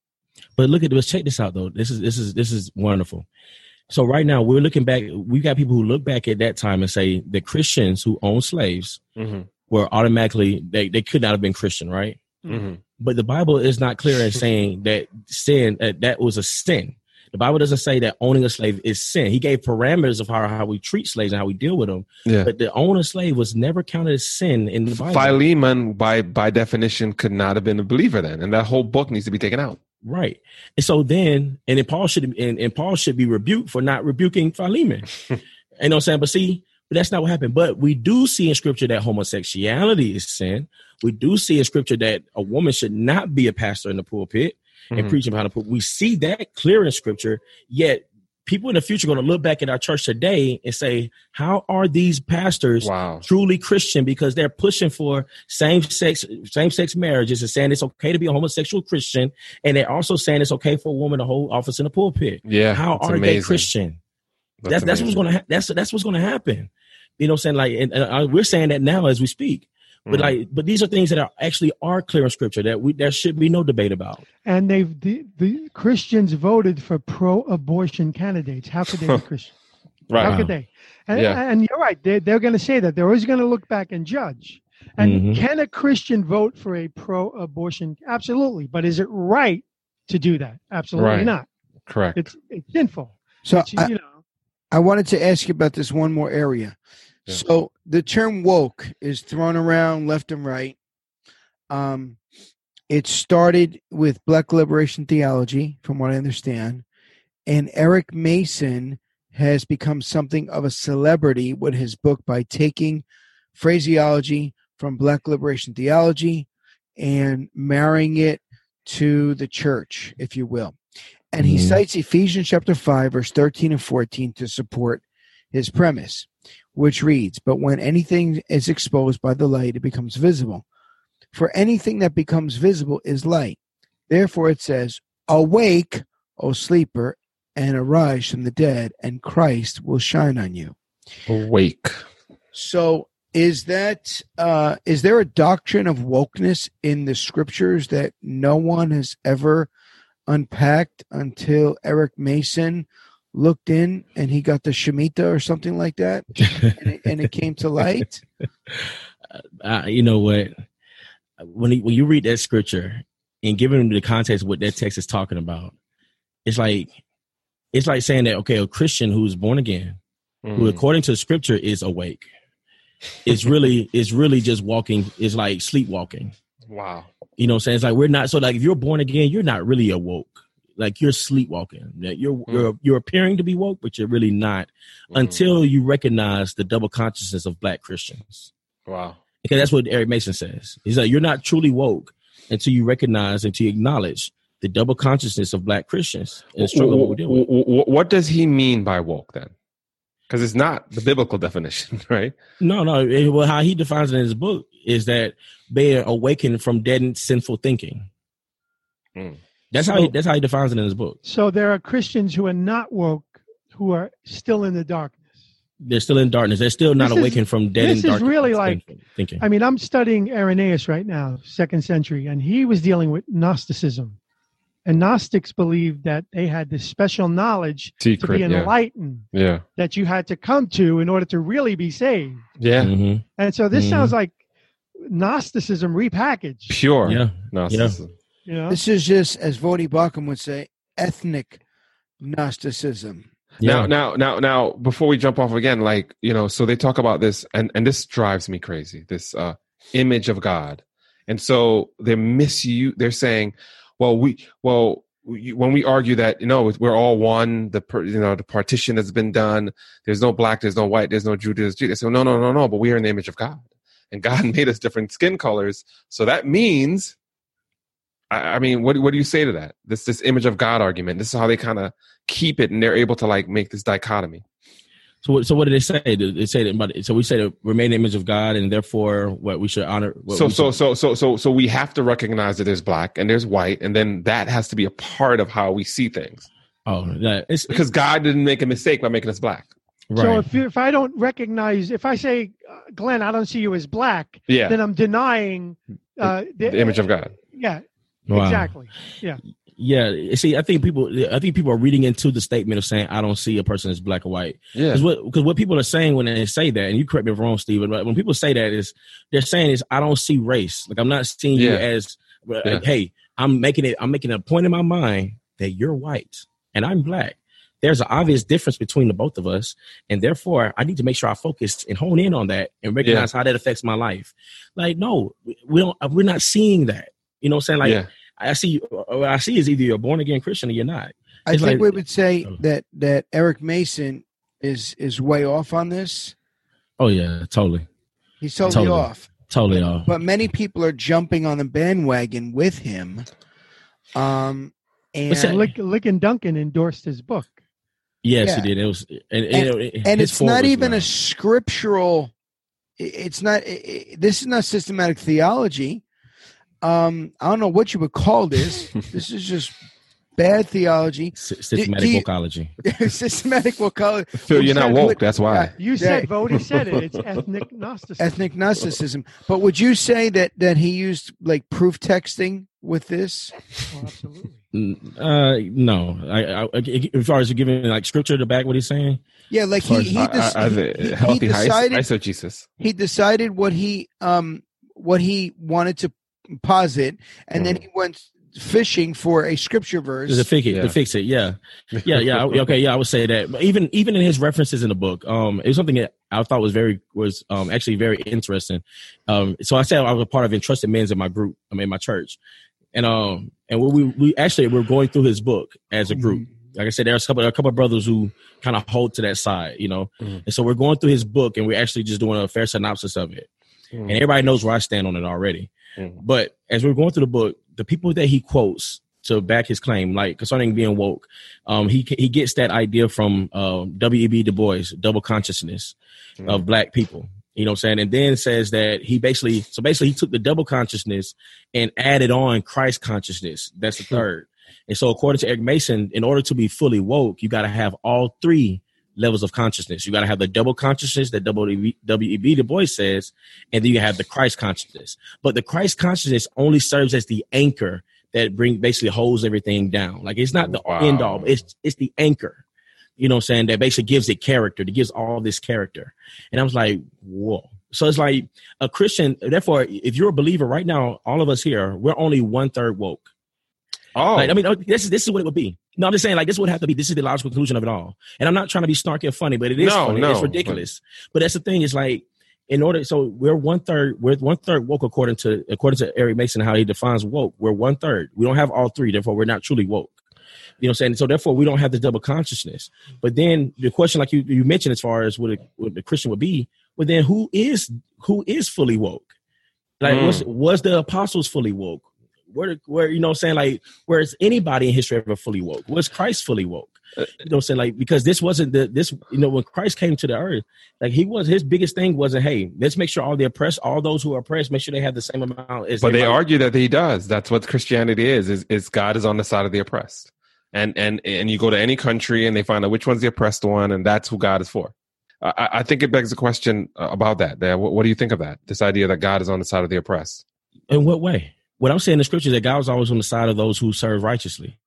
But look at this. Check this out, though. This is this is this is wonderful. So right now we're looking back. We've got people who look back at that time and say the Christians who owned slaves mm-hmm. were automatically they, they could not have been Christian, right? Mm-hmm. But the Bible is not clear in saying that sin uh, that was a sin. The Bible doesn't say that owning a slave is sin. He gave parameters of how, how we treat slaves and how we deal with them. Yeah. But the owner slave was never counted as sin in the Bible. Philemon, by by definition, could not have been a believer then, and that whole book needs to be taken out. Right. And so then, and then Paul should and, and Paul should be rebuked for not rebuking Philemon. <laughs> you know what I'm saying? But see, but that's not what happened. But we do see in scripture that homosexuality is sin. We do see in scripture that a woman should not be a pastor in the pulpit and mm-hmm. preaching behind the pulpit. We see that clear in scripture, yet people in the future are going to look back at our church today and say, how are these pastors wow. truly Christian? Because they're pushing for same sex, same sex marriages and saying it's okay to be a homosexual Christian. And they're also saying it's okay for a woman to hold office in the pulpit. Yeah. How are amazing. they Christian? That's, that's, that's what's going to, ha- that's, that's what's going to happen. You know what I'm saying? Like, and, and uh, we're saying that now as we speak. But mm. like, but these are things that are actually are clear in scripture that we there should be no debate about. And they've the, the Christians voted for pro-abortion candidates. How could they be <laughs> Christian? right. How could they? And, yeah. and you're right. They're, they're going to say that. They're always going to look back and judge. And mm-hmm. can a Christian vote for a pro-abortion? Absolutely. But is it right to do that? Absolutely right. not. Correct. It's it's sinful. So it's, I, you know, I wanted to ask you about this one more area. So the term woke is thrown around left and right. Um, it started with Black liberation theology, from what I understand, and Eric Mason has become something of a celebrity with his book by taking phraseology from Black liberation theology and marrying it to the church, if you will. And he mm-hmm. cites Ephesians chapter 5, verse 13 and 14 to support his premise which reads, But when anything is exposed by the light, it becomes visible. For anything that becomes visible is light. Therefore it says, Awake, O sleeper, and arise from the dead, and Christ will shine on you. Awake. So is that uh is there a doctrine of wokeness in the scriptures that no one has ever unpacked until Eric Mason looked in and he got the Shemitah or something like that, <laughs> and, it, and, it, came to light. Uh, you know what? When he, when you read that scripture and given the context of what that text is talking about, it's like it's like saying that okay, a Christian who's born again, mm. who according to scripture is awake, is really <laughs> is really just walking is like sleepwalking. Wow. You know what I'm saying? It's like we're not so like if you're born again, you're not really awoke like you're sleepwalking. That you're mm. you're you're appearing to be woke, but you're really not mm. until you recognize the double consciousness of black Christians. Wow. Because that's what Eric Mason says. He's like, you're not truly woke until you recognize and you acknowledge the double consciousness of black Christians and struggle what, what does he mean by woke then? Because it's not the biblical <laughs> definition, right? No, no. Well, how he defines it in his book is that they are awakened from dead and sinful thinking. Mm. That's so, how he, that's how he defines it in his book. So there are Christians who are not woke, who are still in the darkness. They're still in darkness. They're still not this awakened is, from dead. This is really like thinking. I mean, I'm studying Irenaeus right now, second century, and he was dealing with Gnosticism. And Gnostics believed that they had this special knowledge Secret, to be enlightened. Yeah. yeah. That you had to come to in order to really be saved. Yeah. Mm-hmm. And so this mm-hmm. sounds like Gnosticism repackaged. Pure. Yeah. Gnosticism. You know, This is just, as Voddie Baucham would say, ethnic Gnosticism. Yeah. Now, now, now, now, before we jump off again, like, you know, so they talk about this and, and this drives me crazy, this uh, image of God. And so they're misuse, they're saying, well, we, well, we, when we argue that, you know, we're all one, the, per, you know, the partition has been done. There's no black, there's no white, there's no Jew, there's Jew. They say, no, no, no, no, but we are in the image of God. And God <laughs> made us different skin colors. So that means, I, I mean, what, what do you say to that? This, this image of God argument. This is how they kind of keep it and they're able to like make this dichotomy. So, what, so what did they say? Did They say that, but so we say that we're made in the image of God, and therefore, what we should honor. What so we so should- so so so so we have to recognize that there's black and there's white and then that has to be a part of how we see things oh, that, it's because god didn't make a mistake by making us black right. So if you, if I don't recognize, if I say, uh, Glenn, I don't see you as black, yeah then I'm denying uh, the image of god Yeah, Wow. exactly. Yeah, Yeah. see, I think people, I think people are reading into the statement of saying, "I don't see a person as black or white." yeah Because what, because what people are saying when they say that, and you correct me if I'm wrong, Stephen, but when people say that is they're saying is, "I don't see race." Like I'm not seeing you Yeah. as, like, Yeah. hey, I'm making it, I'm making a point in my mind that you're white and I'm black. There's an obvious difference between the both of us, and therefore I need to make sure I focus and hone in on that and recognize how that affects my life. Like, no, we don't. We're not seeing that. You know what I'm saying? Like, yeah I see what I see is either you're a born again Christian or you're not. I think like- we would say Oh. that that Eric Mason is is way off on this. Oh yeah, totally, He's totally, Totally. off. totally off. But many people are jumping on the bandwagon with him. Um, and But Lick, Ligon Duncan endorsed his book. Yes, Yeah. he did. It was, and, And- you it- and it's not was even a scriptural it's not i- i- this is not systematic theology um i don't know what you would call this <laughs> this is just bad theology Sy- systematic do you- <laughs> vocology. systematic we'll call it phil you're not woke that's why You said, Yeah. Voddie said it. It's ethnic <laughs> Gnosticism. ethnic gnosticism but would you say that that he used like proof texting with this Oh, absolutely. Uh, no. I, I, as far as giving like scripture to back what he's saying, yeah like he he, I- dec- I- I- he- he- he healthy decided eisegesis he decided what he um what he wanted to posit and then he went fishing for a scripture verse to fix it, Yeah. to fix it. Yeah, yeah, yeah. I- Okay, yeah. I would say that. But even even in his references in the book, um, it was something that I thought was very was um actually very interesting. Um, so I said I was a part of entrusted men's in my group. I mean, my church, and um, and we we actually we're going through his book as a group. Like I said, there's a couple a couple of brothers who kind of hold to that side, you know. Mhm. And so we're going through his book, and we're actually just doing a fair synopsis of it. Mhm. And everybody knows where I stand on it already. Mhm. But as we're going through the book, the people that he quotes to back his claim, like concerning being woke, um, he he gets that idea from um, W.E.B. Du Bois, double consciousness of black people. You know what I'm saying? And then says that he basically, so basically, he took the double consciousness and added on Christ consciousness. That's the third. And so, according to Eric Mason, in order to be fully woke, you got to have all three levels of consciousness. You got to have the double consciousness that W.E.B. Du Bois says, and then you have the Christ consciousness. But the Christ consciousness only serves as the anchor that bring basically holds everything down. Like it's not the Wow. end all. It's it's the anchor. You know what I'm saying? That basically gives it character, that gives all this character. And I was like, whoa. So it's like a Christian, therefore, if you're a believer right now, all of us here, we're only one third woke. Oh Like, I mean, this is this is what it would be. No, I'm just saying, like, this would have to be. This is the logical conclusion of it all. And I'm not trying to be snarky or funny, but it is No, funny. no, it's ridiculous. But that's the thing. Is like, in order, so we're one third. We're one third woke according to according to Eric Mason how he defines woke. We're one third. We don't have all three. Therefore, we're not truly woke. You know what I'm saying? So therefore, we don't have the double consciousness. But then the question, like you, you mentioned, as far as what, a, what the Christian would be, well, then who is who is fully woke? Like, Mm. was was the apostles fully woke? Where, where you know, I'm saying like, where is anybody in history ever fully woke? Was Christ fully woke? You know, what I'm saying like because this wasn't the this you know when Christ came to the earth, like he was his biggest thing wasn't hey let's make sure all the oppressed, all those who are oppressed, make sure they have the same amount. As but they argue that he does that's what christianity is is, is god is on the side of the oppressed and and and you go to any country and they find out which one's the oppressed one and that's who god is for i, I think it begs a question uh, about that That- what, what do you think of that this idea that god is on the side of the oppressed In what way? What I'm saying in the scriptures that God was always on the side of those who serve righteously,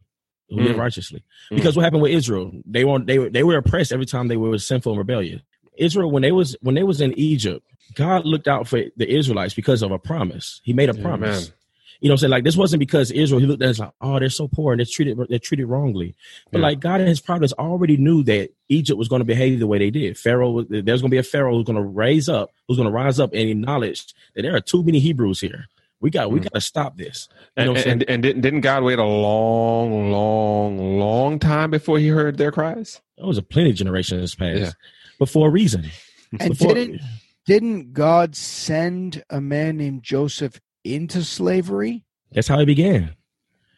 who live Mm. righteously. Because what happened with Israel? They were they were they were oppressed every time they were sinful and rebellious. Israel when they was when they was in Egypt, God looked out for the Israelites because of a promise. He made a promise. Amen. You know, what I'm saying like this wasn't because Israel. He looked at us like, oh, they're so poor and they're treated they're treated wrongly. But Yeah. like God and His providence already knew that Egypt was going to behave the way they did. Pharaoh, there's going to be a Pharaoh who's going to raise up, who's going to rise up and acknowledge that there are too many Hebrews here. We got we Mm. got to stop this. You know And, and, and didn't, didn't God wait a long, long, long time before he heard their cries? There was a plenty of generations past, Yeah. but for a reason. And Before- didn't didn't God send a man named Joseph into slavery? that's how it began.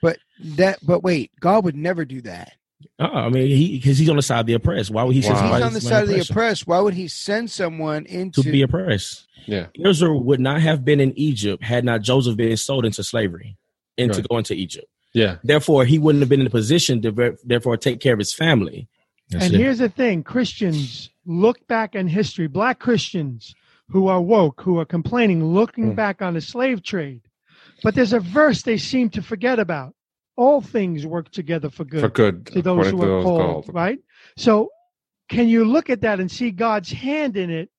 But that but wait, God would never do that. Uh, I mean, he because he's on the side of the oppressed. Why would he Wow. send He's on the side of the oppressed. Why would he send someone into to be oppressed? Yeah. Israel would not have been in Egypt had not Joseph been sold into slavery and to Right. go into Egypt. Yeah. Therefore, he wouldn't have been in a position to therefore take care of his family. That's and it. here's the thing Christians look back in history, black Christians who are woke, who are complaining, looking Mm. back on the slave trade. But there's a verse they seem to forget about. All things work together for good For good. to those who to are called, right? So can you look at that and see God's hand in it,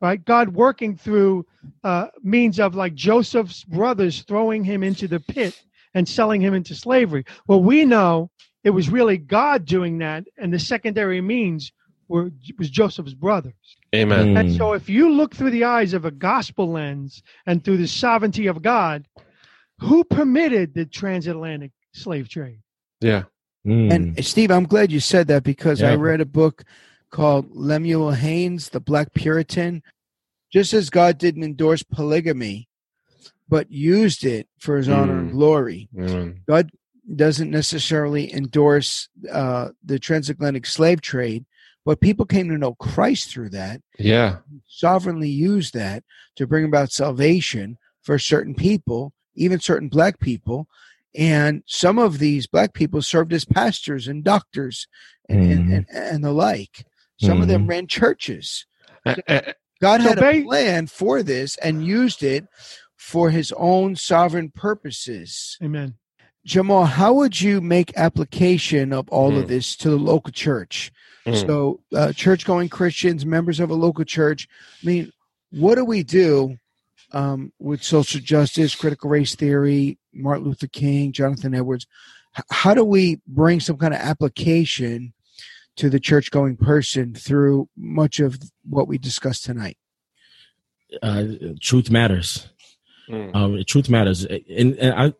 right? God working through uh, means of like Joseph's brothers throwing him into the pit and selling him into slavery. Well, we know it was really God doing that, and the secondary means were was Joseph's brothers. Amen. And Mm. so, if you look through the eyes of a gospel lens and through the sovereignty of God, who permitted the transatlantic slave trade? Yeah. Mm. And Steve, I'm glad you said that because I read a book called Lemuel Haynes, The Black Puritan. Just as God didn't endorse polygamy, but used it for his honor and Mm. glory, Amen. God doesn't necessarily endorse uh, the transatlantic slave trade, but people came to know Christ through that, Yeah. sovereignly used that to bring about salvation for certain people, even certain black people. And some of these black people served as pastors and doctors and, and, Mhm. and, and the like. Some of them Mhm. ran churches. Uh, God had ba- a plan for this and used it for his own sovereign purposes. Amen. Jamal, how would you make application of all Hmm. of this to the local church? Mm. So, uh, church going Christians, members of a local church, I mean, what do we do um, with social justice, critical race theory, Martin Luther King, Jonathan Edwards? How do we bring some kind of application to the church going person through much of what we discussed tonight? uh, truth matters. Mm. Um, truth matters. And, and I,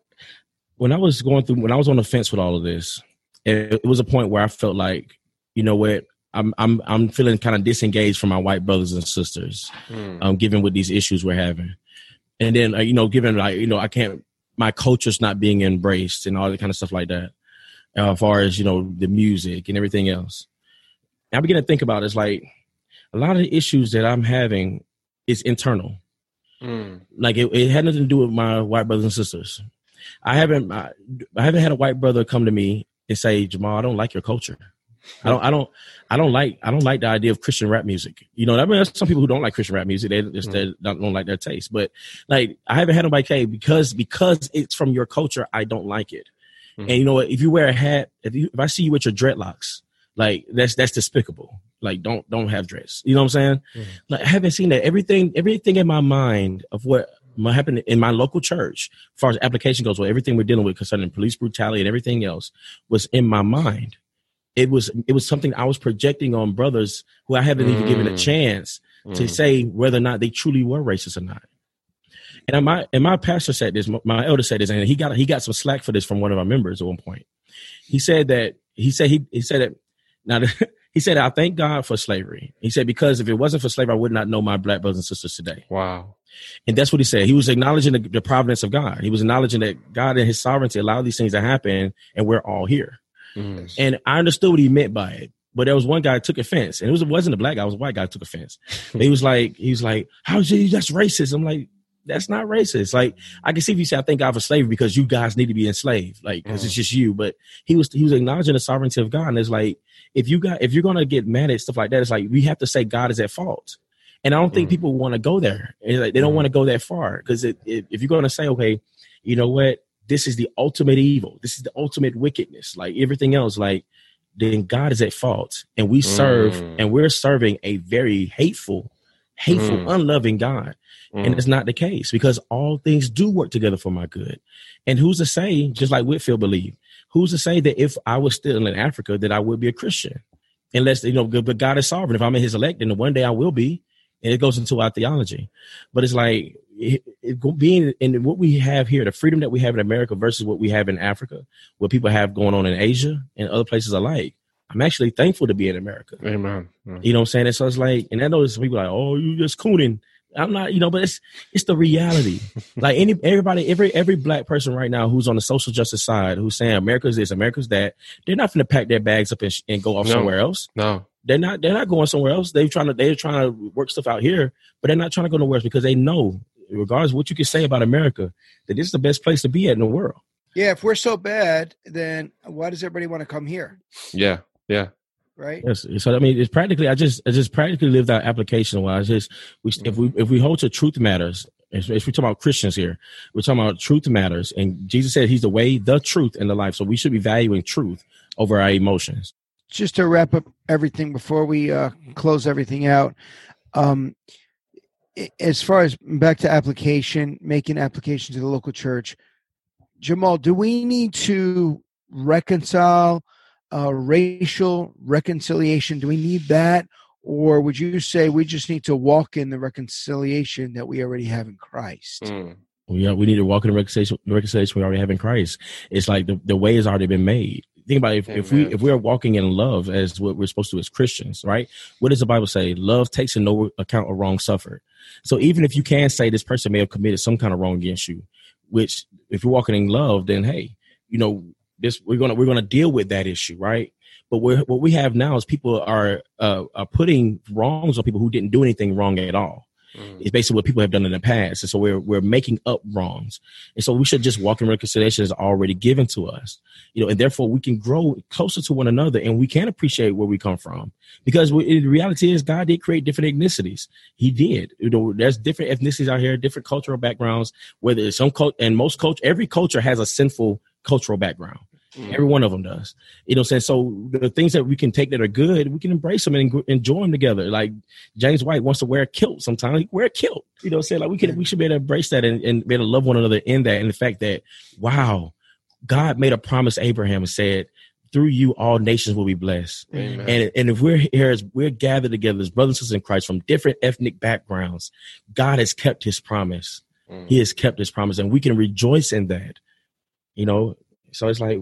when I was going through, when I was on the fence with all of this, it, it was a point where I felt like, you know what, I'm I'm I'm feeling kind of disengaged from my white brothers and sisters, Mm. um, given with these issues we're having, and then uh, you know, given like you know, I can't, my culture's not being embraced and all that kind of stuff like that, uh, as far as you know, the music and everything else. And I begin to think about it, it's like a lot of the issues that I'm having is internal Mm. like it, it had nothing to do with my white brothers and sisters. I haven't I, I haven't had a white brother come to me and say, Jamal, I don't like your culture. I don't I don't I don't like I don't like the idea of Christian rap music. You know, I mean there's some people who don't like Christian rap music. They just they don't, don't like their taste. But like I haven't had nobody say because because it's from your culture, I don't like it. Mhm. And you know what? If you wear a hat, if you if I see you with your dreadlocks, like that's that's despicable. Like don't don't have dreads. You know what I'm saying? Mhm. Like I haven't seen that. Everything everything in my mind of what what happened in my local church, as far as application goes, well, everything we're dealing with concerning police brutality and everything else, was in my mind. It was it was something I was projecting on brothers who I haven't even given a Mm. chance to Mm. say whether or not they truly were racist or not. And my and my pastor said this, my elder said this, and he got he got some slack for this from one of our members at one point. He said that he said he he said that now <laughs> he said I thank God for slavery. He said because if it wasn't for slavery, I would not know my black brothers and sisters today. Wow. And that's what he said. He was acknowledging the, the providence of God. He was acknowledging that God and His sovereignty allowed these things to happen, and we're all here. Mm. And I understood what he meant by it. But there was one guy took offense, and it was it wasn't a black guy, it was a white guy who took offense. <laughs> He was like, he was like, "How is it? That's racist." I'm like, "That's not racist." Like, I can see if you say, "I thank God for slavery," because you guys need to be enslaved, like, because it's just you. But he was he was acknowledging the sovereignty of God, and it's like, if you got if you're gonna get mad at stuff like that, it's like we have to say God is at fault. And I don't think Mm. people want to go there. Like, they don't Mm. want to go that far because if you're going to say, okay, you know what, this is the ultimate evil, this is the ultimate wickedness, like everything else, like then God is at fault. And we serve Mm. and we're serving a very hateful, hateful, Mm. unloving God. And Mm. it's not the case because all things do work together for my good. And who's to say, just like Whitefield believed, who's to say that if I was still in Africa, that I would be a Christian? Unless, you know, but God is sovereign. If I'm in his elect, then one day I will be. And it goes into our theology. But it's like it, it, being in what we have here, the freedom that we have in America versus what we have in Africa, what people have going on in Asia and other places alike. I'm actually thankful to be in America. Amen. Mm. You know what I'm saying? And so it's like, and I know some people like, oh, you just cooning. I'm not, you know, but it's it's the reality. <laughs> like any everybody, every every black person right now who's on the social justice side, who's saying America's this, America's that, they're not going to pack their bags up and, sh- and go off No. somewhere else. No. They're not. They're not going somewhere else. They're trying to. They're trying to work stuff out here, but they're not trying to go nowhere else because they know, regardless of what you can say about America, that this is the best place to be at in the world. Yeah, if we're so bad, then why does everybody want to come here? Yeah. Yeah. Right? Yes. So I mean, it's practically. I just, I just practically lived out application wise. Just we, if we, if we hold to truth matters. If, if we talk about Christians here, we're talking about truth matters, and Jesus said He's the way, the truth, and the life. So we should be valuing truth over our emotions. Just to wrap up everything before we uh, close everything out, um, i- as far as back to application, making application to the local church, Jamal, do we need to reconcile uh, racial reconciliation? Do we need that? Or would you say we just need to walk in the reconciliation that we already have in Christ? Mm. We are, we need to walk in the reconciliation, reconciliation we already have in Christ. It's like the, the way has already been made. Think about it, if, if we if we are walking in love as what we're supposed to as Christians, right? What does the Bible say? Love takes in no account of wrong suffered. So even if you can say this person may have committed some kind of wrong against you, which if you're walking in love, then hey, you know this we're gonna we're gonna deal with that issue, right? But we're, what we have now is people are uh, are putting wrongs on people who didn't do anything wrong at all Mm. it's basically what people have done in the past. And so we're we're making up wrongs. And so we should just walk in reconciliation is already given to us. You know, and therefore we can grow closer to one another and we can appreciate where we come from. Because we, the reality is God did create different ethnicities. He did. You know, there's different ethnicities out here, different cultural backgrounds, whether it's some cult and most culture every culture has a sinful cultural background. Mm. Every one of them does. You know what I'm saying? So the things that we can take that are good, we can embrace them and enjoy them together. Like James White wants to wear a kilt sometimes. Wear a kilt. You know what I'm saying? Like we can we should be able to embrace that and, and be able to love one another in that. And the fact that, wow, God made a promise to Abraham and said, through you all nations will be blessed. Amen. And and if we're here as we're gathered together as brothers and sisters in Christ from different ethnic backgrounds, God has kept his promise. Mm. He has kept his promise, and we can rejoice in that. You know, so it's like,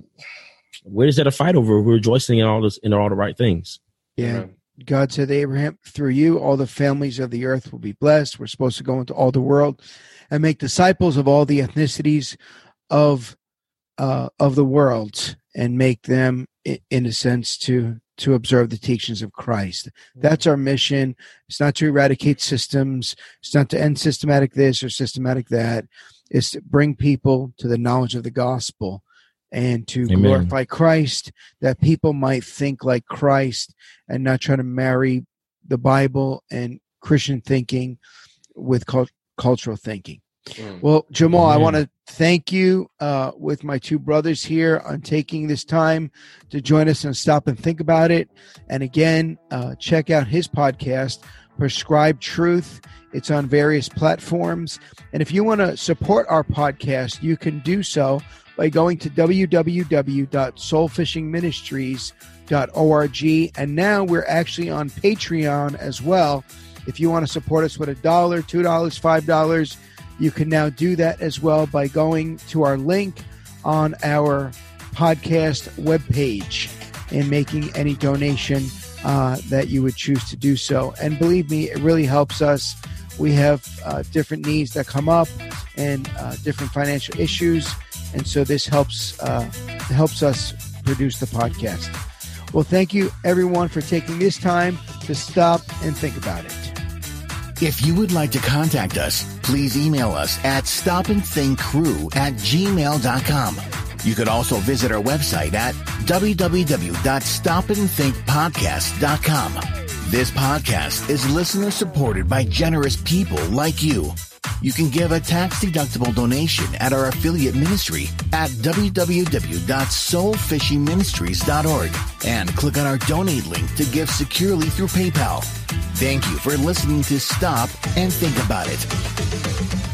where is that a fight over? We're rejoicing in all this in all the right things. Yeah. Amen. God said to Abraham, through you, all the families of the earth will be blessed. We're supposed to go into all the world and make disciples of all the ethnicities of uh, of the world and make them, in a sense, to to observe the teachings of Christ. That's our mission. It's not to eradicate systems. It's not to end systematic this or systematic that. It's to bring people to the knowledge of the gospel and to Amen. glorify Christ, that people might think like Christ and not try to marry the Bible and Christian thinking with cult- cultural thinking. Mm. Well, Jamal, I want to thank you uh, with my two brothers here on taking this time to join us and stop and think about it. And again, uh, check out his podcast, Prescribed Truth. It's on various platforms. And if you want to support our podcast, you can do so by going to www.soulfishingministries.org. And now we're actually on Patreon as well. If you want to support us with a dollar, two dollars, five dollars, you can now do that as well by going to our link on our podcast webpage and making any donation uh, that you would choose to do so. And believe me, it really helps us. We have uh, different needs that come up and uh, different financial issues, and so this helps uh, helps us produce the podcast. Well, thank you everyone for taking this time to stop and think about it. If you would like to contact us, please email us at stopandthinkcrew at gmail.com. You could also visit our website at www.stopandthinkpodcast.com. This podcast is listener supported by generous people like you. You can give a tax-deductible donation at our affiliate ministry at www.soulfishingministries.org and click on our donate link to give securely through PayPal. Thank you for listening to Stop and Think About It.